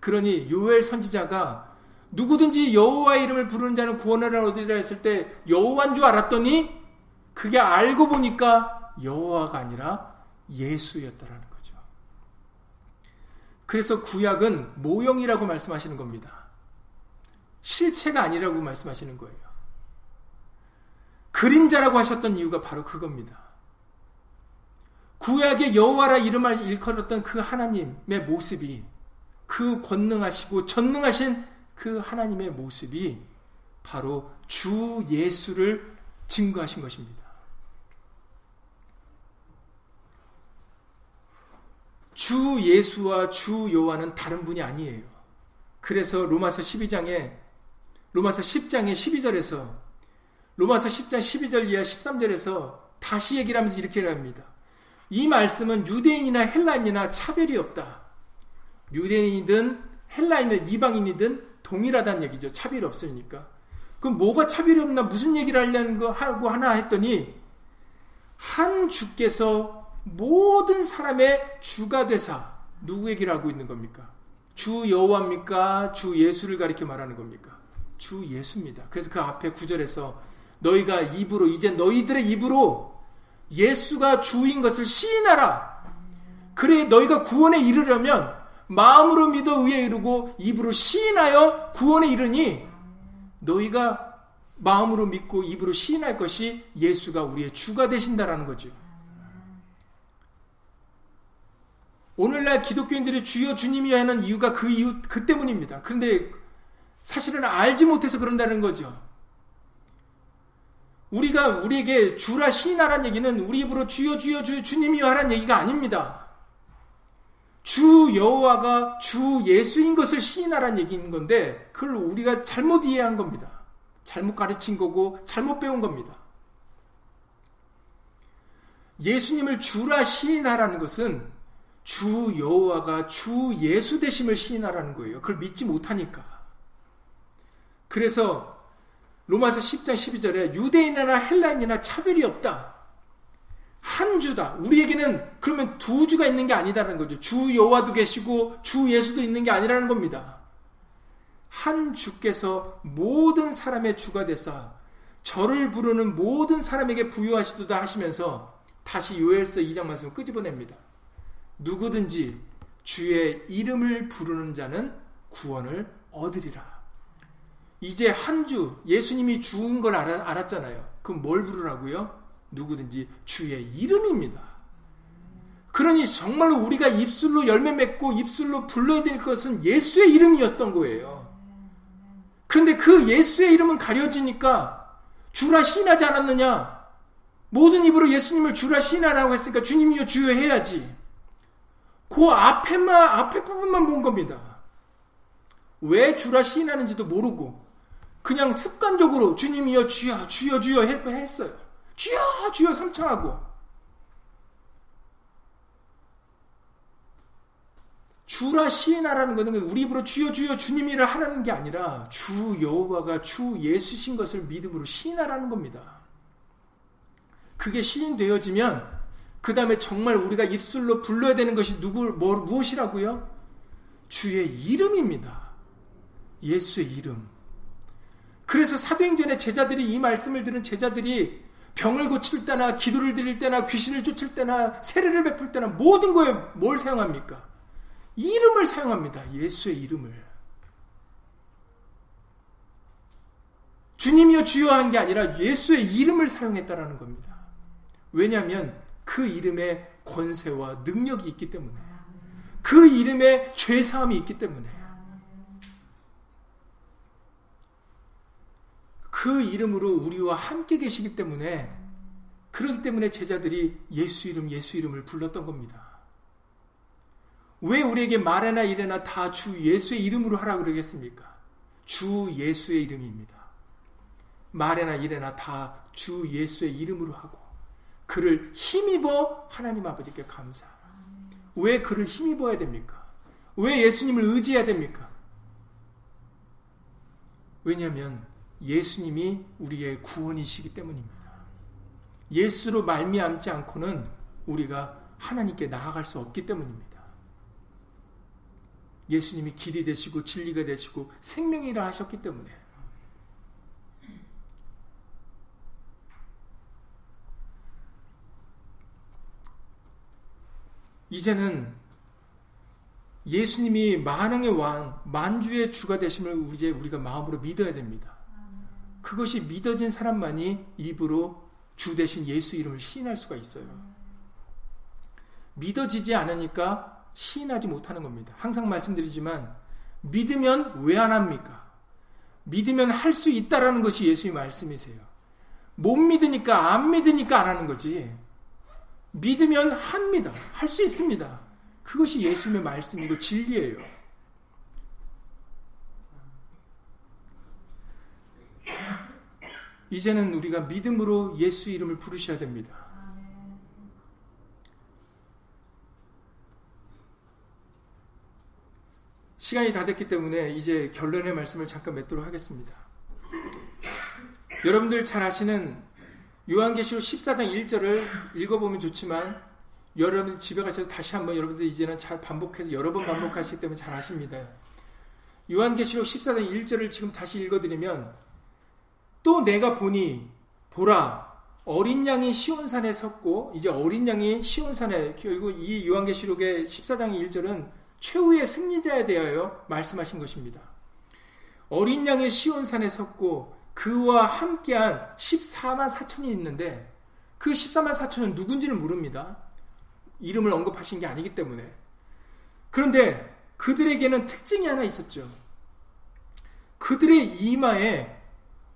그러니 요엘 선지자가 누구든지 여호와의 이름을 부르는 자는 구원을 얻으리라 했을 때 여호와인 줄 알았더니 그게 알고 보니까 여호와가 아니라 예수였다라는 거죠. 그래서 구약은 모형이라고 말씀하시는 겁니다. 실체가 아니라고 말씀하시는 거예요. 그림자라고 하셨던 이유가 바로 그겁니다. 구약의 여호와라 이름을 일컬었던 그 하나님의 모습이 그 권능하시고 전능하신 그 하나님의 모습이 바로 주 예수를 증거하신 것입니다. 주 예수와 주 여호와는 다른 분이 아니에요. 그래서 로마서 12장에 로마서 10장의 12절에서 로마서 10장 12절 이하 13절에서 다시 얘기를 하면서 이렇게 합니다. 이 말씀은 유대인이나 헬라인이나 차별이 없다. 유대인이든 헬라인이든 이방인이든 동일하다는 얘기죠. 차별이 없으니까. 그럼 뭐가 차별이 없나 무슨 얘기를 하려는 거 하고 하나 했더니 한 주께서 모든 사람의 주가 되사 누구 얘기를 하고 있는 겁니까? 주 여호와입니까? 주 예수를 가리켜 말하는 겁니까? 주 예수입니다. 그래서 그 앞에 구절에서 너희가 입으로 이제 너희들의 입으로 예수가 주인 것을 시인하라. 그래 너희가 구원에 이르려면 마음으로 믿어 의에 이르고 입으로 시인하여 구원에 이르니 너희가 마음으로 믿고 입으로 시인할 것이 예수가 우리의 주가 되신다라는 거죠. 오늘날 기독교인들이 주여 주님이야 하는 이유가 그 이유 그 때문입니다. 그런데 사실은 알지 못해서 그런다는 거죠. 우리가 우리에게 주라 시인하라는 얘기는 우리 입으로 주여 주여 주 주님이여 하라는 얘기가 아닙니다. 주 여호와가 주 예수인 것을 시인하라는 얘기인 건데 그걸 우리가 잘못 이해한 겁니다. 잘못 가르친 거고 잘못 배운 겁니다. 예수님을 주라 시인하라는 것은 주 여호와가 주 예수 되심을 시인하라는 거예요. 그걸 믿지 못하니까. 그래서 로마서 10장 12절에 유대인이나 헬라인이나 차별이 없다. 한 주다. 우리에게는 그러면 두 주가 있는 게 아니다라는 거죠. 주 여호와도 계시고 주 예수도 있는 게 아니라는 겁니다. 한 주께서 모든 사람의 주가 되사 저를 부르는 모든 사람에게 부여하시도다 하시면서 다시 요엘서 2장 말씀을 끄집어냅니다. 누구든지 주의 이름을 부르는 자는 구원을 얻으리라. 이제 한 주 예수님이 죽은 걸 알았, 잖아요 그럼 뭘 부르라고요? 누구든지 주의 이름입니다. 그러니 정말로 우리가 입술로 열매 맺고 입술로 불러야 될 것은 예수의 이름이었던 거예요. 그런데 그 예수의 이름은 가려지니까 주라 시인하지 않았느냐? 모든 입으로 예수님을 주라 시인하라고 했으니까 주님이여 주여 해야지. 그 앞에만, 앞에 부분만 본 겁니다. 왜 주라 시인하는지도 모르고, 그냥 습관적으로 주님이여 주여 주여 주여 했어요. 주여 주여 삼창하고 주라 시인하라는 것은 우리 입으로 주여 주여 주님이라 하라는 게 아니라 주 여호와가 주 예수신 것을 믿음으로 시인하라는 겁니다. 그게 시인되어지면 그 다음에 정말 우리가 입술로 불러야 되는 것이 누구 뭐, 무엇이라고요? 주의 이름입니다. 예수의 이름. 그래서 사도행전의 제자들이 이 말씀을 들은 제자들이 병을 고칠 때나 기도를 드릴 때나 귀신을 쫓을 때나 세례를 베풀 때나 모든 거에 뭘 사용합니까? 이름을 사용합니다. 예수의 이름을. 주님이여 주여 한 게 아니라 예수의 이름을 사용했다라는 겁니다. 왜냐하면 그 이름에 권세와 능력이 있기 때문에 그 이름에 죄사함이 있기 때문에 그 이름으로 우리와 함께 계시기 때문에 그렇기 때문에 제자들이 예수 이름 예수 이름을 불렀던 겁니다. 왜 우리에게 말해나 이래나 다 주 예수의 이름으로 하라 그러겠습니까? 주 예수의 이름입니다. 말해나 이래나 다 주 예수의 이름으로 하고 그를 힘입어 하나님 아버지께 감사. 왜 그를 힘입어야 됩니까? 왜 예수님을 의지해야 됩니까? 왜냐하면 예수님이 우리의 구원이시기 때문입니다. 예수로 말미암지 않고는 우리가 하나님께 나아갈 수 없기 때문입니다. 예수님이 길이 되시고 진리가 되시고 생명이라 하셨기 때문에 이제는 예수님이 만왕의 왕, 만주의 주가 되심을 이제 우리가 마음으로 믿어야 됩니다. 그것이 믿어진 사람만이 입으로 주 대신 예수 이름을 시인할 수가 있어요. 믿어지지 않으니까 시인하지 못하는 겁니다. 항상 말씀드리지만 믿으면 왜 안 합니까? 믿으면 할 수 있다라는 것이 예수의 말씀이세요. 못 믿으니까 안 믿으니까 안 하는 거지. 믿으면 합니다. 할 수 있습니다. 그것이 예수님의 말씀이고 진리예요. 이제는 우리가 믿음으로 예수 이름을 부르셔야 됩니다. 시간이 다 됐기 때문에 이제 결론의 말씀을 잠깐 맺도록 하겠습니다. 여러분들 잘 아시는 요한계시록 14장 1절을 읽어보면 좋지만 여러분 집에 가셔서 다시 한번 여러분들 이제는 잘 반복해서 여러 번 반복하시기 때문에 잘 아십니다. 요한계시록 14장 1절을 지금 다시 읽어드리면 또 내가 보니 보라 어린 양이 시온산에 섰고 이제 어린 양이 시온산에 그리고 이 요한계시록의 14장 1절은 최후의 승리자에 대하여 말씀하신 것입니다. 어린 양이 시온산에 섰고 그와 함께한 14만 4천이 있는데 그 14만 4천은 누군지는 모릅니다. 이름을 언급하신 게 아니기 때문에. 그런데 그들에게는 특징이 하나 있었죠. 그들의 이마에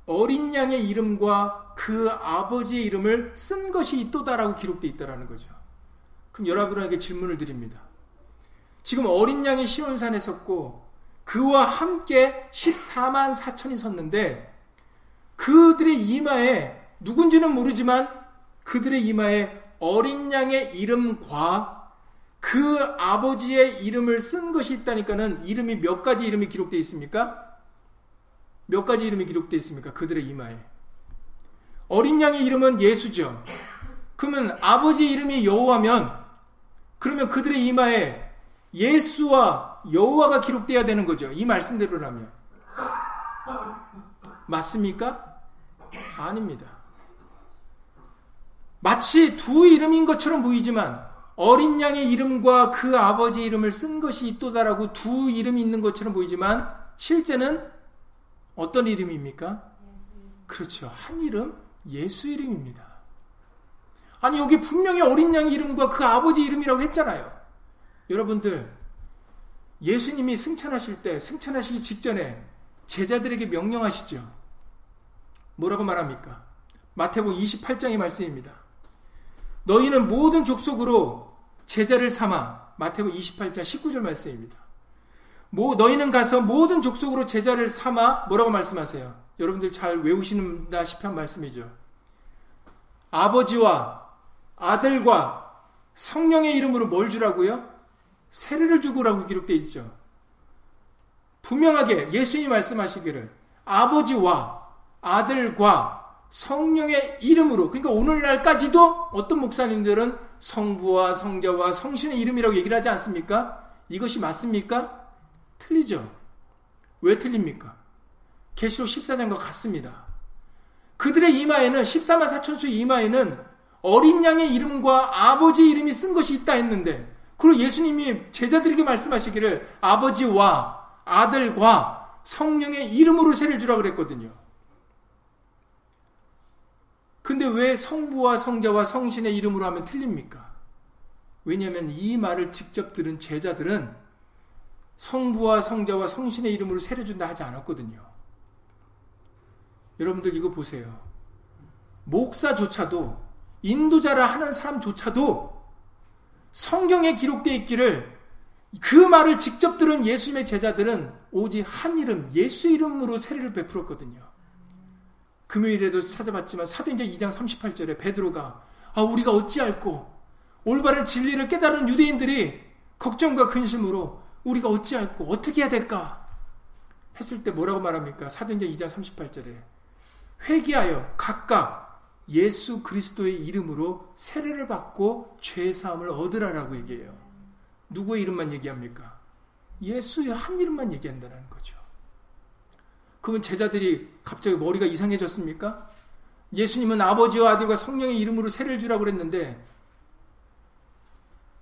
어린 양의 이름과 그 아버지의 이름을 쓴 것이 있도다라고 기록되어 있다라는 거죠. 그럼 여러분에게 질문을 드립니다. 지금 어린 양이 시온산에 섰고 그와 함께 14만 4천이 섰는데 그들의 이마에 누군지는 모르지만 그들의 이마에 어린 양의 이름과 그 아버지의 이름을 쓴 것이 있다니까는 이름이 몇 가지 이름이 기록되어 있습니까? 몇 가지 이름이 기록되어 있습니까? 그들의 이마에. 어린 양의 이름은 예수죠. 그러면 아버지 이름이 여호와면 그러면 그들의 이마에 예수와 여호와가 기록되어야 되는 거죠. 이 말씀대로라면. 맞습니까? 아닙니다. 마치 두 이름인 것처럼 보이지만 어린 양의 이름과 그 아버지 이름을 쓴 것이 있도다라고 두 이름이 있는 것처럼 보이지만 실제는 어떤 이름입니까? 그렇죠. 한 이름 예수 이름입니다. 아니 여기 분명히 어린 양 이름과 그 아버지 이름이라고 했잖아요. 여러분들 예수님이 승천하실 때 승천하시기 직전에 제자들에게 명령하시죠. 뭐라고 말합니까? 마태복음 28장의 말씀입니다. 너희는 모든 족속으로 제자를 삼아 마태복음 28장 19절 말씀입니다. 뭐 너희는 가서 모든 족속으로 제자를 삼아 뭐라고 말씀하세요? 여러분들 잘 외우시는다시피 한 말씀이죠. 아버지와 아들과 성령의 이름으로 뭘 주라고요? 세례를 주고라고 기록되어 있죠. 분명하게 예수님이 말씀하시기를 아버지와 아들과 성령의 이름으로 그러니까 오늘날까지도 어떤 목사님들은 성부와 성자와 성신의 이름이라고 얘기를 하지 않습니까? 이것이 맞습니까? 틀리죠. 왜 틀립니까? 계시록 14장과 같습니다. 그들의 이마에는 14만 4천 수의 이마에는 어린 양의 이름과 아버지 이름이 쓴 것이 있다 했는데 그리고 예수님이 제자들에게 말씀하시기를 아버지와 아들과 성령의 이름으로 세를 주라 그랬거든요. 근데 왜 성부와 성자와 성신의 이름으로 하면 틀립니까? 왜냐하면 이 말을 직접 들은 제자들은 성부와 성자와 성신의 이름으로 세례 준다 하지 않았거든요. 여러분들 이거 보세요. 목사조차도 인도자라 하는 사람조차도 성경에 기록되어 있기를 그 말을 직접 들은 예수님의 제자들은 오직 한 이름, 예수 이름으로 세례를 베풀었거든요. 금요일에도 찾아봤지만 사도행전 2장 38절에 베드로가 아 우리가 어찌할꼬 올바른 진리를 깨달은 유대인들이 걱정과 근심으로 우리가 어찌할꼬 어떻게 해야 될까 했을 때 뭐라고 말합니까? 사도행전 2장 38절에 회개하여 각각 예수 그리스도의 이름으로 세례를 받고 죄 사함을 얻으라라고 얘기해요. 누구의 이름만 얘기합니까? 예수의 한 이름만 얘기한다는 거죠. 그러면 제자들이 갑자기 머리가 이상해졌습니까? 예수님은 아버지와 아들과 성령의 이름으로 세례를 주라고 그랬는데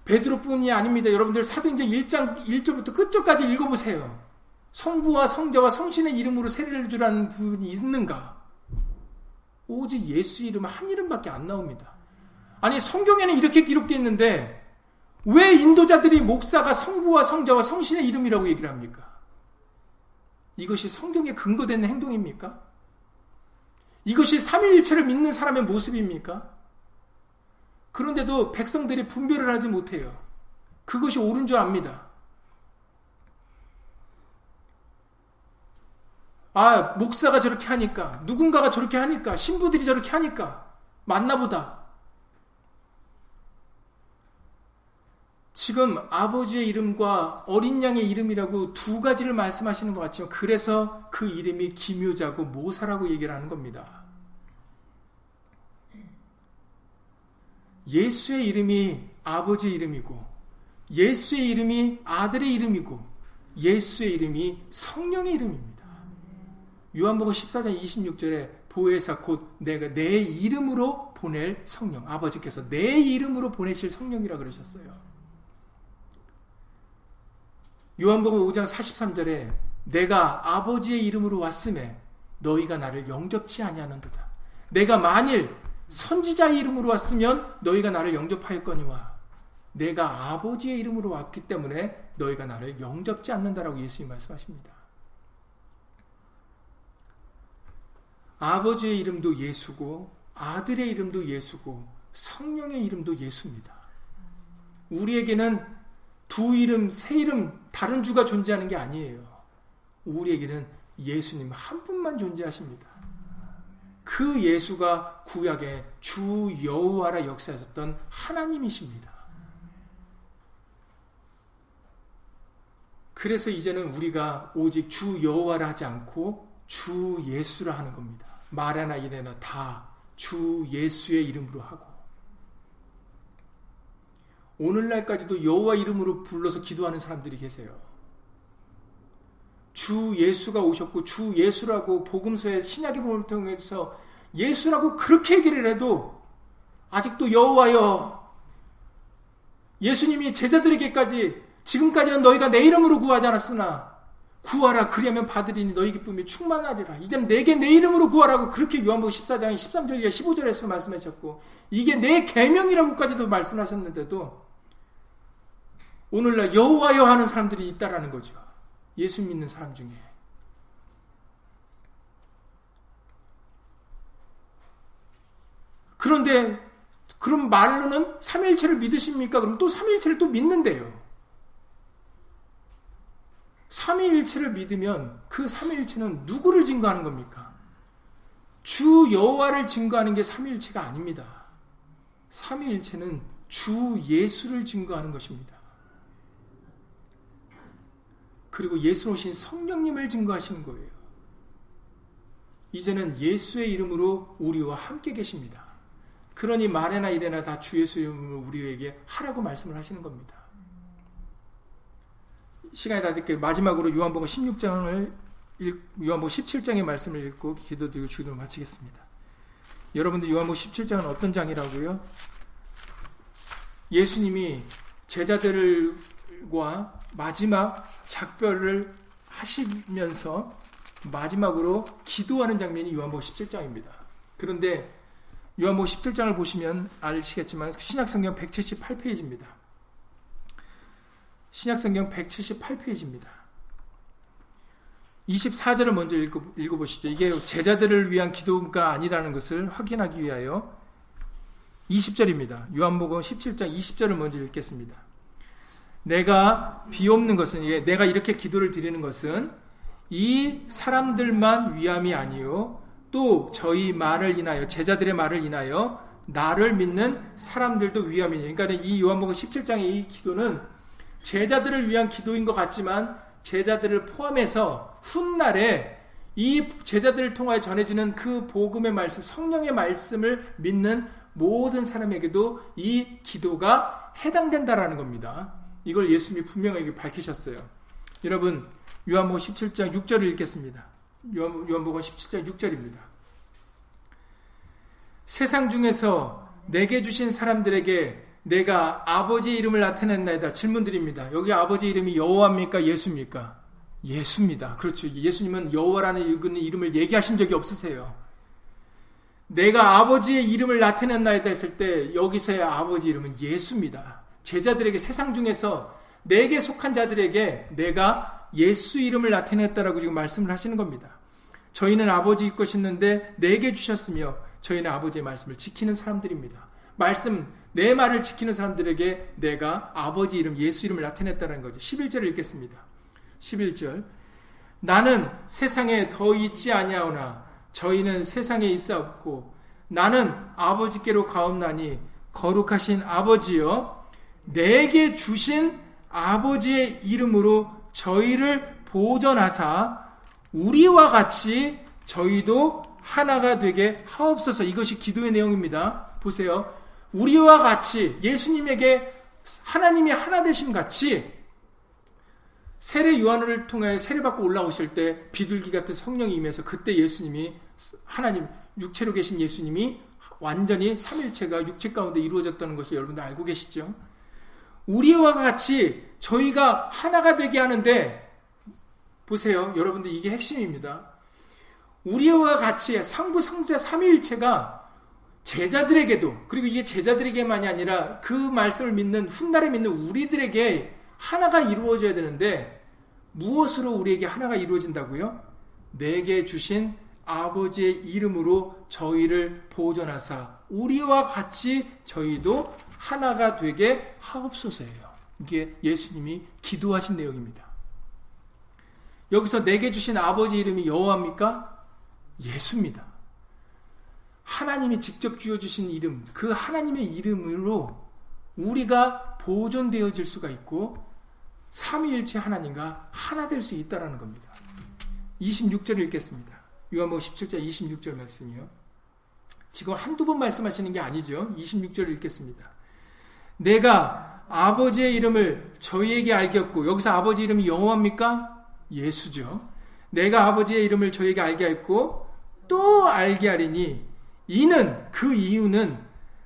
베드로뿐이 아닙니다. 여러분들 사도행전 1장 1절부터 끝절까지 읽어보세요. 성부와 성자와 성신의 이름으로 세례를 주라는 부분이 있는가? 오직 예수 이름 한 이름밖에 안 나옵니다. 아니 성경에는 이렇게 기록되어 있는데 왜 인도자들이 목사가 성부와 성자와 성신의 이름이라고 얘기를 합니까? 이것이 성경에 근거된 행동입니까? 이것이 삼위일체를 믿는 사람의 모습입니까? 그런데도 백성들이 분별을 하지 못해요. 그것이 옳은 줄 압니다. 아, 목사가 저렇게 하니까, 누군가가 저렇게 하니까, 신부들이 저렇게 하니까, 맞나보다. 지금 아버지의 이름과 어린 양의 이름이라고 두 가지를 말씀하시는 것 같지만 그래서 그 이름이 기묘자고 모사라고 얘기를 하는 겁니다. 예수의 이름이 아버지 이름이고 예수의 이름이 아들의 이름이고 예수의 이름이 성령의 이름입니다. 요한복음 14장 26절에 보혜사 곧 내가 내 이름으로 보낼 성령 아버지께서 내 이름으로 보내실 성령이라 그러셨어요. 요한복음 5장 43절에 내가 아버지의 이름으로 왔음에 너희가 나를 영접치 아니하는도다. 내가 만일 선지자의 이름으로 왔으면 너희가 나를 영접하였거니와 내가 아버지의 이름으로 왔기 때문에 너희가 나를 영접지 않는다라고 예수님 말씀하십니다. 아버지의 이름도 예수고 아들의 이름도 예수고 성령의 이름도 예수입니다. 우리에게는 두 이름, 세 이름 다른 주가 존재하는 게 아니에요. 우리에게는 예수님 한 분만 존재하십니다. 그 예수가 구약의 주 여호와라 역사하셨던 하나님이십니다. 그래서 이제는 우리가 오직 주 여호와라 하지 않고 주 예수라 하는 겁니다. 말하나 이래나 다 주 예수의 이름으로 하고 오늘날까지도 여호와 이름으로 불러서 기도하는 사람들이 계세요. 주 예수가 오셨고 주 예수라고 복음서의 신약의 복음을 통해서 예수라고 그렇게 얘기를 해도 아직도 여호와여 예수님이 제자들에게까지 지금까지는 너희가 내 이름으로 구하지 않았으나 구하라 그리하면 받으리니 너희 기쁨이 충만하리라. 이제는 내게 내 이름으로 구하라고 그렇게 요한복음 14장 13절 에 15절에서 말씀하셨고 이게 내 계명이라고까지도 말씀하셨는데도 오늘날 여호와여 하는 사람들이 있다라는 거죠. 예수 믿는 사람 중에. 그런데 그럼 말로는 삼일체를 믿으십니까? 그럼 또 삼일체를 또 믿는데요. 삼위일체를 믿으면 그 삼위일체는 누구를 증거하는 겁니까? 주 여호와를 증거하는 게 삼위일체가 아닙니다. 삼위일체는 주 예수를 증거하는 것입니다. 그리고 예수 오신 성령님을 증거하시는 거예요. 이제는 예수의 이름으로 우리와 함께 계십니다. 그러니 말에나 이래나 다 주 예수 이름으로 우리에게 하라고 말씀을 하시는 겁니다. 시간이 다 됐게 마지막으로 요한복음 16장을 요한복 17장의 말씀을 읽고 기도드리고 주기도를 마치겠습니다. 여러분들 요한복 17장은 어떤 장이라고요? 예수님이 제자들과 마지막 작별을 하시면서 마지막으로 기도하는 장면이 요한복 17장입니다. 그런데 요한복 17장을 보시면 아시겠지만 신약성경 178페이지입니다. 신약성경 178페이지입니다. 24절을 먼저 읽어, 읽어 보시죠. 이게 제자들을 위한 기도가 아니라는 것을 확인하기 위하여 20절입니다. 요한복음 17장 20절을 먼저 읽겠습니다. 내가 비옵는 것은 이게 내가 이렇게 기도를 드리는 것은 이 사람들만 위함이 아니요 또 저희 말을 인하여 제자들의 말을 인하여 나를 믿는 사람들도 위함이니 그러니까 이 요한복음 17장의 이 기도는 제자들을 위한 기도인 것 같지만 제자들을 포함해서 훗날에 이 제자들을 통하여 전해지는 그 복음의 말씀, 성령의 말씀을 믿는 모든 사람에게도 이 기도가 해당된다라는 겁니다. 이걸 예수님이 분명하게 밝히셨어요. 여러분, 요한복음 17장 6절을 읽겠습니다. 요한복음 17장 6절입니다. 세상 중에서 내게 주신 사람들에게 내가 아버지 이름을 나타냈나이다. 질문드립니다. 여기 아버지 이름이 여호와입니까? 예수입니까? 예수입니다. 그렇죠. 예수님은 여호와라는 이름을 얘기하신 적이 없으세요. 내가 아버지의 이름을 나타냈나이다 했을 때 여기서의 아버지 이름은 예수입니다. 제자들에게 세상 중에서 내게 속한 자들에게 내가 예수 이름을 나타냈다라고 지금 말씀을 하시는 겁니다. 저희는 아버지 것이있는데 내게 주셨으며 저희는 아버지의 말씀을 지키는 사람들입니다. 말씀 내 말을 지키는 사람들에게 내가 아버지 이름 예수 이름을 나타냈다는 거죠. 11절을 읽겠습니다. 11절 나는 세상에 더 있지 아니하오나 저희는 세상에 있사없고 나는 아버지께로 가옵나니 거룩하신 아버지여 내게 주신 아버지의 이름으로 저희를 보존하사 우리와 같이 저희도 하나가 되게 하옵소서 이것이 기도의 내용입니다. 보세요. 우리와 같이 예수님에게 하나님이 하나 되심 같이 세례 요한을 통해 세례받고 올라오실 때 비둘기 같은 성령이 임해서 그때 예수님이 하나님 육체로 계신 예수님이 완전히 삼일체가 육체 가운데 이루어졌다는 것을 여러분들 알고 계시죠? 우리와 같이 저희가 하나가 되게 하는데 보세요. 여러분들 이게 핵심입니다. 우리와 같이 상부 상자 삼위일체가 제자들에게도 그리고 이게 제자들에게만이 아니라 그 말씀을 믿는 훗날에 믿는 우리들에게 하나가 이루어져야 되는데 무엇으로 우리에게 하나가 이루어진다고요? 내게 주신 아버지의 이름으로 저희를 보존하사 우리와 같이 저희도 하나가 되게 하옵소서예요. 이게 예수님이 기도하신 내용입니다. 여기서 내게 주신 아버지 이름이 여호와입니까? 예수입니다. 하나님이 직접 주어 주신 이름, 그 하나님의 이름으로 우리가 보존되어질 수가 있고 삼위일체 하나님과 하나 될 수 있다라는 겁니다. 26절 읽겠습니다. 요한복음 17장 26절 말씀이요. 지금 한두 번 말씀하시는 게 아니죠. 26절 읽겠습니다. 내가 아버지의 이름을 저희에게 알겠고 여기서 아버지 이름이 여호와입니까? 예수죠. 내가 아버지의 이름을 저희에게 알게 했고 또 알게 하리니 이는 그 이유는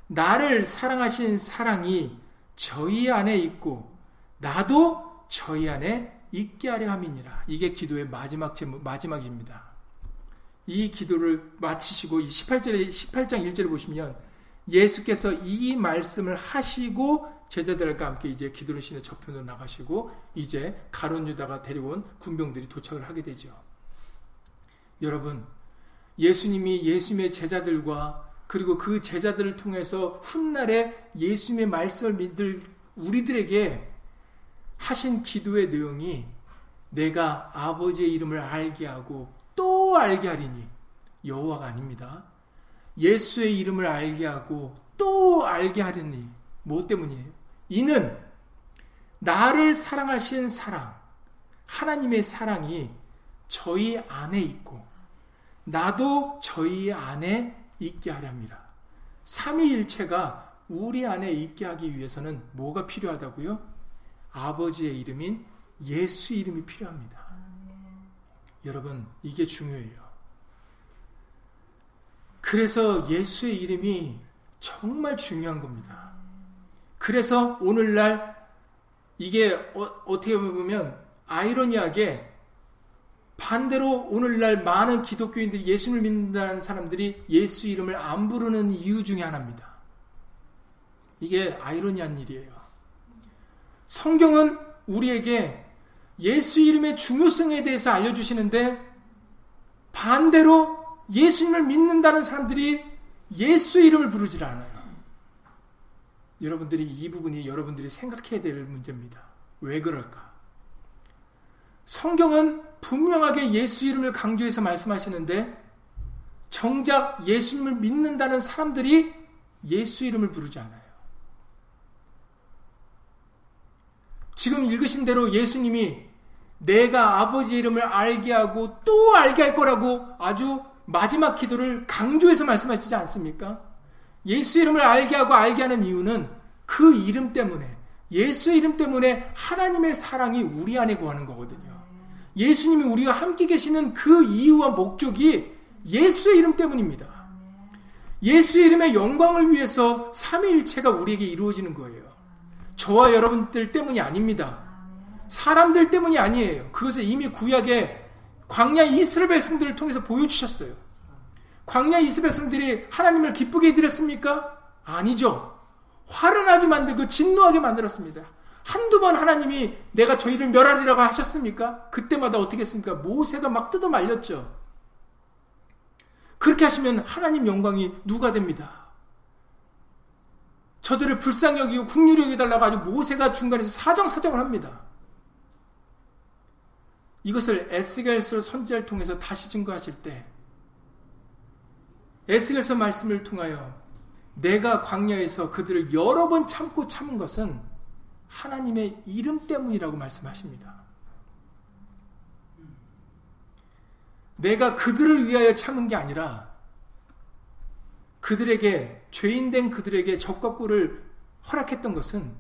나를 사랑하신 사랑이 저희 안에 있고 나도 저희 안에 있게 하려 함이니라. 이게 기도의 마지막 제목, 마지막입니다. 이 기도를 마치시고 18절에 18장 1절을 보시면 예수께서 이 말씀을 하시고 제자들과 함께 이제 기도를 신의 저편으로 나가시고 이제 가론 유다가 데려온 군병들이 도착을 하게 되죠. 여러분, 예수님이 예수님의 제자들과 그리고 그 제자들을 통해서 훗날에 예수님의 말씀을 믿을 우리들에게 하신 기도의 내용이 내가 아버지의 이름을 알게 하고 또 알게 하리니 여호와가 아닙니다. 예수의 이름을 알게 하고 또 알게 하리니 뭐 때문이에요? 이는 나를 사랑하신 사랑, 하나님의 사랑이 저희 안에 있고 나도 저희 안에 있게 하렵니다. 삼위일체가 우리 안에 있게 하기 위해서는 뭐가 필요하다고요? 아버지의 이름인 예수 이름이 필요합니다. 여러분, 이게 중요해요. 그래서 예수의 이름이 정말 중요한 겁니다. 그래서 오늘날 이게 어, 떻게 보면 아이러니하게 반대로 오늘날 많은 기독교인들이 예수를 믿는다는 사람들이 예수 이름을 안 부르는 이유 중에 하나입니다. 이게 아이러니한 일이에요. 성경은 우리에게 예수 이름의 중요성에 대해서 알려주시는데 반대로 예수님을 믿는다는 사람들이 예수 이름을 부르질 않아요. 여러분들이 이 부분이 여러분들이 생각해야 될 문제입니다. 왜 그럴까? 성경은 분명하게 예수 이름을 강조해서 말씀하시는데 정작 예수님을 믿는다는 사람들이 예수 이름을 부르지 않아요. 지금 읽으신 대로 예수님이 내가 아버지 이름을 알게 하고 또 알게 할 거라고 아주 마지막 기도를 강조해서 말씀하시지 않습니까? 예수 이름을 알게 하고 알게 하는 이유는 그 이름 때문에 예수 이름 때문에 하나님의 사랑이 우리 안에 거하는 거거든요. 예수님이 우리와 함께 계시는 그 이유와 목적이 예수의 이름 때문입니다. 예수의 이름의 영광을 위해서 삼위일체가 우리에게 이루어지는 거예요. 저와 여러분들 때문이 아닙니다. 사람들 때문이 아니에요. 그것을 이미 구약에 광야 이스라엘 백성들을 통해서 보여주셨어요. 광야 이스라엘 백성들이 하나님을 기쁘게 해드렸습니까? 아니죠. 화를 나게 만들고 진노하게 만들었습니다. 한두 번 하나님이 내가 저희를 멸하리라고 하셨습니까? 그때마다 어떻게 했습니까? 모세가 막 뜯어 말렸죠. 그렇게 하시면 하나님 영광이 누가 됩니다. 저들을 불쌍히 여기고 국률히 여기달라고 아주 모세가 중간에서 사정사정을 합니다. 이것을 에스겔서 선지자를 통해서 다시 증거하실 때 에스겔서 말씀을 통하여 내가 광야에서 그들을 여러 번 참고 참은 것은 하나님의 이름 때문이라고 말씀하십니다. 내가 그들을 위하여 참은 게 아니라 그들에게 죄인된 그들에게 적과 꿀을 허락했던 것은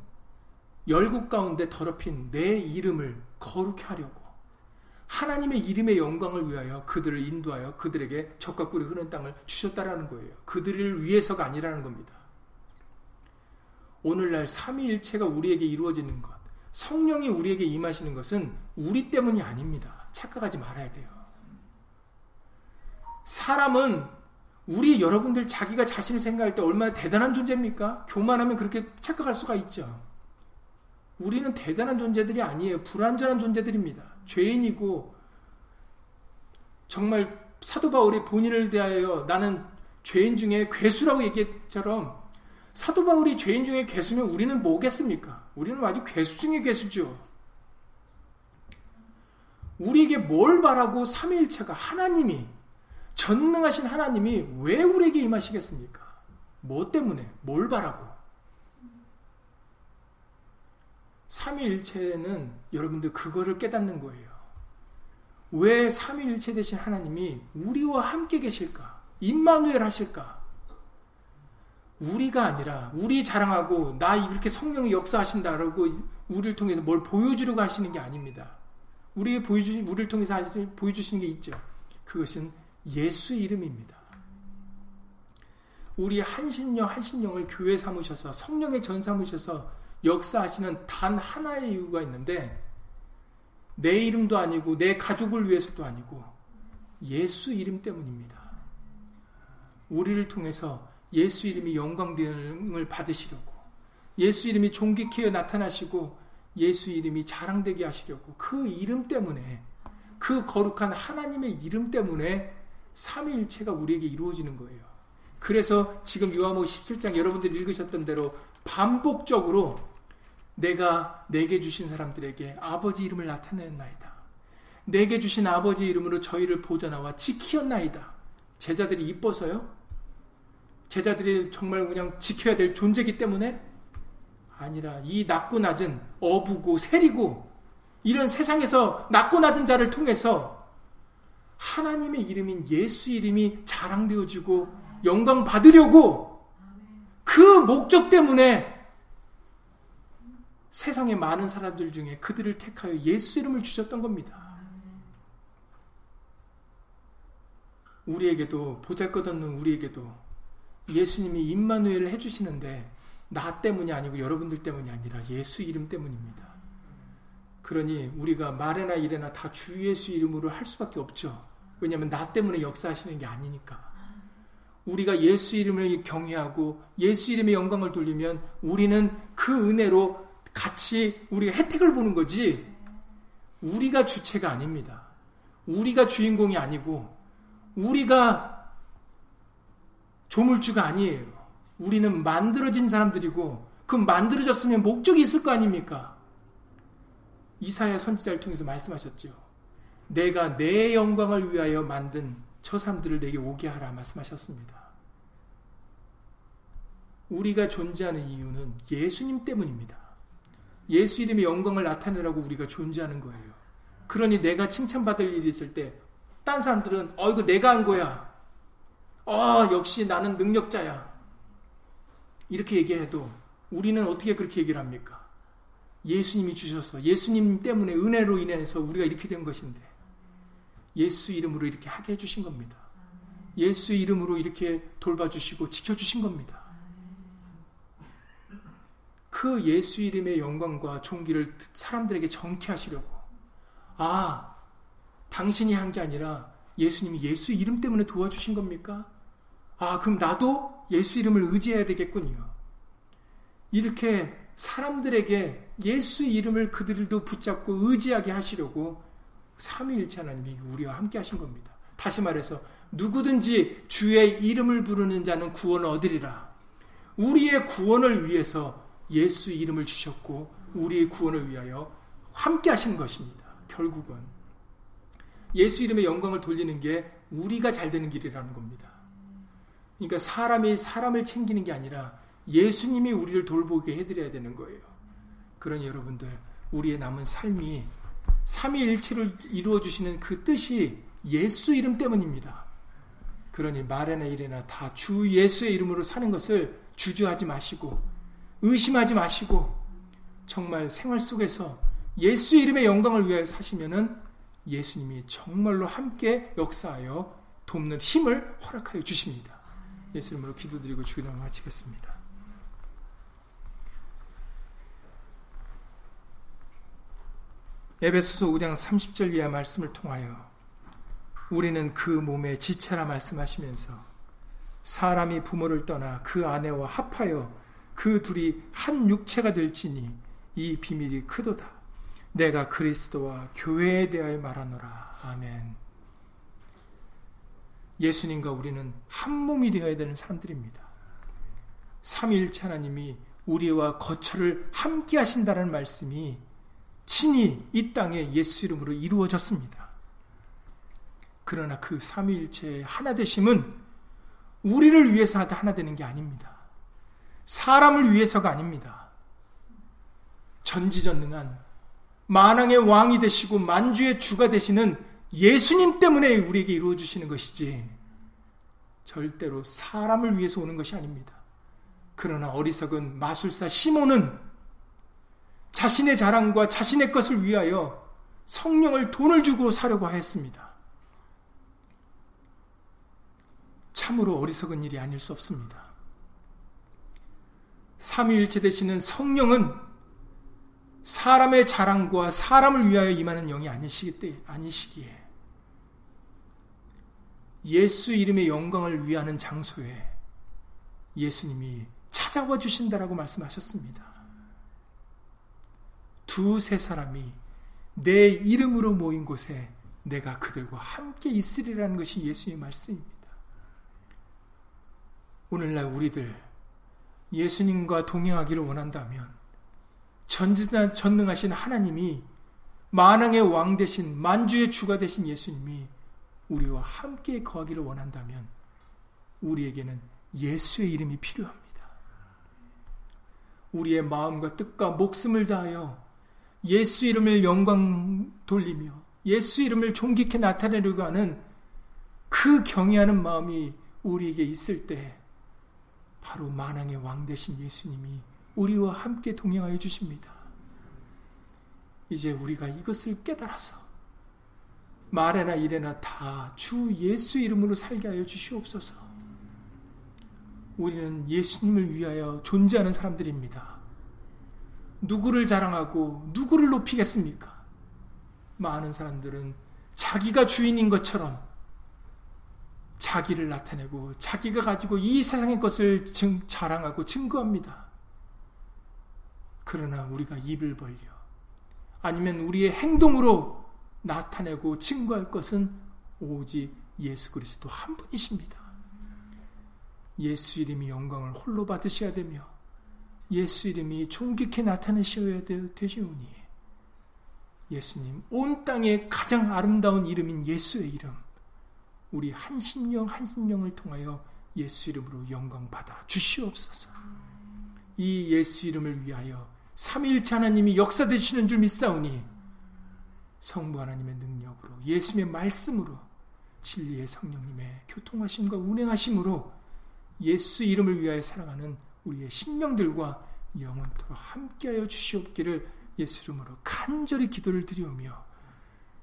열국 가운데 더럽힌 내 이름을 거룩해 하려고 하나님의 이름의 영광을 위하여 그들을 인도하여 그들에게 적과 꿀이 흐르는 땅을 주셨다라는 거예요. 그들을 위해서가 아니라는 겁니다. 오늘날 삼위일체가 우리에게 이루어지는 것, 성령이 우리에게 임하시는 것은 우리 때문이 아닙니다. 착각하지 말아야 돼요. 사람은 우리 여러분들 자기가 자신을 생각할 때 얼마나 대단한 존재입니까? 교만하면 그렇게 착각할 수가 있죠. 우리는 대단한 존재들이 아니에요. 불완전한 존재들입니다. 죄인이고 정말 사도 바울이 본인을 대하여 나는 죄인 중에 괴수라고 얘기처럼 사도 바울이 죄인 중에 괴수면 우리는 뭐겠습니까? 우리는 아주 괴수 중에 괴수죠. 우리에게 뭘 바라고 삼위일체가 하나님이 전능하신 하나님이 왜 우리에게 임하시겠습니까? 뭐 때문에 뭘 바라고? 삼위일체는 여러분들 그거를 깨닫는 거예요. 왜 삼위일체 되신 하나님이 우리와 함께 계실까? 임마누엘 하실까? 우리가 아니라 우리 자랑하고 나 이렇게 성령이 역사하신다라고 우리를 통해서 뭘 보여주려고 하시는 게 아닙니다. 우리에 보여주 우리를 통해서 보여주시는 게 있죠. 그것은 예수 이름입니다. 우리 한신령 한신령을 교회 삼으셔서 성령의 전 삼으셔서 역사하시는 단 하나의 이유가 있는데 내 이름도 아니고 내 가족을 위해서도 아니고 예수 이름 때문입니다. 우리를 통해서 예수 이름이 영광됨을 받으시려고 예수 이름이 존귀케 나타나시고 예수 이름이 자랑되게 하시려고 그 이름 때문에 그 거룩한 하나님의 이름 때문에 삼위일체가 우리에게 이루어지는 거예요. 그래서 지금 요한복 17장 여러분들이 읽으셨던 대로 반복적으로 내가 내게 주신 사람들에게 아버지 이름을 나타내었나이다. 내게 주신 아버지 이름으로 저희를 보존하와 지키었나이다. 제자들이 이뻐서요? 제자들이 정말 그냥 지켜야 될 존재이기 때문에 아니라 이 낮고 낮은 어부고 세리고 이런 세상에서 낮고 낮은 자를 통해서 하나님의 이름인 예수 이름이 자랑되어지고 영광 받으려고 그 목적 때문에 세상의 많은 사람들 중에 그들을 택하여 예수 이름을 주셨던 겁니다. 우리에게도 보잘것없는 우리에게도 예수님이 임마누엘을 해주시는데 나 때문이 아니고 여러분들 때문이 아니라 예수 이름 때문입니다. 그러니 우리가 말이나 일이나 다 주 예수 이름으로 할 수밖에 없죠. 왜냐하면 나 때문에 역사하시는 게 아니니까. 우리가 예수 이름을 경외하고 예수 이름의 영광을 돌리면 우리는 그 은혜로 같이 우리가 혜택을 보는 거지 우리가 주체가 아닙니다. 우리가 주인공이 아니고 우리가 조물주가 아니에요. 우리는 만들어진 사람들이고 그 만들어졌으면 목적이 있을 거 아닙니까? 이사야 선지자를 통해서 말씀하셨죠. 내가 내 영광을 위하여 만든 저 사람들을 내게 오게 하라 말씀하셨습니다. 우리가 존재하는 이유는 예수님 때문입니다. 예수 이름의 영광을 나타내라고 우리가 존재하는 거예요. 그러니 내가 칭찬받을 일이 있을 때, 딴 사람들은, 어, 이거 내가 한 거야. 어, 역시 나는 능력자야. 이렇게 얘기해도 우리는 어떻게 그렇게 얘기를 합니까? 예수님이 주셔서, 예수님 때문에 은혜로 인해서 우리가 이렇게 된 것인데, 예수 이름으로 이렇게 하게 해주신 겁니다. 예수 이름으로 이렇게 돌봐주시고 지켜주신 겁니다. 그 예수 이름의 영광과 존귀를 사람들에게 정케하시려고. 아, 당신이 한 게 아니라 예수님이 예수 이름 때문에 도와주신 겁니까? 아, 그럼 나도 예수 이름을 의지해야 되겠군요. 이렇게 사람들에게 예수 이름을 그들도 붙잡고 의지하게 하시려고 삼위일체 하나님이 우리와 함께 하신 겁니다. 다시 말해서 누구든지 주의 이름을 부르는 자는 구원을 얻으리라. 우리의 구원을 위해서 예수 이름을 주셨고 우리의 구원을 위하여 함께 하신 것입니다. 결국은 예수 이름의 영광을 돌리는 게 우리가 잘 되는 길이라는 겁니다. 그러니까 사람이 사람을 챙기는 게 아니라 예수님이 우리를 돌보게 해드려야 되는 거예요. 그러니 여러분들 우리의 남은 삶이 삼위일체를 이루어 주시는 그 뜻이 예수 이름 때문입니다. 그러니 말에나 일에나 다 주 예수의 이름으로 사는 것을 주저하지 마시고 의심하지 마시고 정말 생활 속에서 예수 이름의 영광을 위하여 사시면은 예수님이 정말로 함께 역사하여 돕는 힘을 허락하여 주십니다. 예수 이름으로 기도드리고 주기도를 마치겠습니다. 에베소서 5장 30절 이하 말씀을 통하여 우리는 그 몸의 지체라 말씀하시면서 사람이 부모를 떠나 그 아내와 합하여 그 둘이 한 육체가 될지니 이 비밀이 크도다. 내가 그리스도와 교회에 대하여 말하노라. 아멘. 예수님과 우리는 한 몸이 되어야 되는 사람들입니다. 삼일체 하나님이 우리와 거처를 함께 하신다는 말씀이 친히 이 땅에 예수 이름으로 이루어졌습니다. 그러나 그 삼위일체의 하나 되심은 우리를 위해서 하나 되는 게 아닙니다. 사람을 위해서가 아닙니다. 전지전능한 만왕의 왕이 되시고 만주의 주가 되시는 예수님 때문에 우리에게 이루어 주시는 것이지 절대로 사람을 위해서 오는 것이 아닙니다. 그러나 어리석은 마술사 시몬은 자신의 자랑과 자신의 것을 위하여 성령을 돈을 주고 사려고 하였습니다. 참으로 어리석은 일이 아닐 수 없습니다. 삼위일체 되시는 성령은 사람의 자랑과 사람을 위하여 임하는 영이 아니시기 때 아니시기에 예수 이름의 영광을 위하는 장소에 예수님이 찾아와 주신다라고 말씀하셨습니다. 두세 사람이 내 이름으로 모인 곳에 내가 그들과 함께 있으리라는 것이 예수의 말씀입니다. 오늘날 우리들 예수님과 동행하기를 원한다면 전능하신 하나님이 만왕의 왕 대신 만주의 주가 되신 예수님이 우리와 함께 거하기를 원한다면 우리에게는 예수의 이름이 필요합니다. 우리의 마음과 뜻과 목숨을 다하여 예수 이름을 영광 돌리며 예수 이름을 존귀케 나타내려고 하는 그 경외하는 마음이 우리에게 있을 때 바로 만왕의 왕 되신 예수님이 우리와 함께 동행하여 주십니다. 이제 우리가 이것을 깨달아서 말에나 일에나 다 주 예수 이름으로 살게 하여 주시옵소서. 우리는 예수님을 위하여 존재하는 사람들입니다. 누구를 자랑하고 누구를 높이겠습니까? 많은 사람들은 자기가 주인인 것처럼 자기를 나타내고 자기가 가지고 이 세상의 것을 증, 자랑하고 증거합니다. 그러나 우리가 입을 벌려 아니면 우리의 행동으로 나타내고 증거할 것은 오직 예수 그리스도 한 분이십니다. 예수 이름이 영광을 홀로 받으셔야 되며 예수 이름이 존귀케 나타내셔야 되시오니 예수님 온 땅의 가장 아름다운 이름인 예수의 이름 우리 한 심령 한 심령을 통하여 예수 이름으로 영광 받아 주시옵소서. 이 예수 이름을 위하여 삼위일체 하나님이 역사 되시는 줄 믿사오니 성부 하나님의 능력으로 예수님의 말씀으로 진리의 성령님의 교통하심과 운행하심으로 예수 이름을 위하여 살아가는 우리의 심령들과 영원토록 함께하여 주시옵기를 예수 이름으로 간절히 기도를 드리오며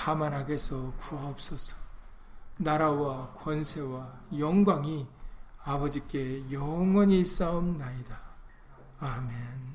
다만 악에서 구하옵소서. 나라와 권세와 영광이 아버지께 영원히 싸움나이다. 아멘.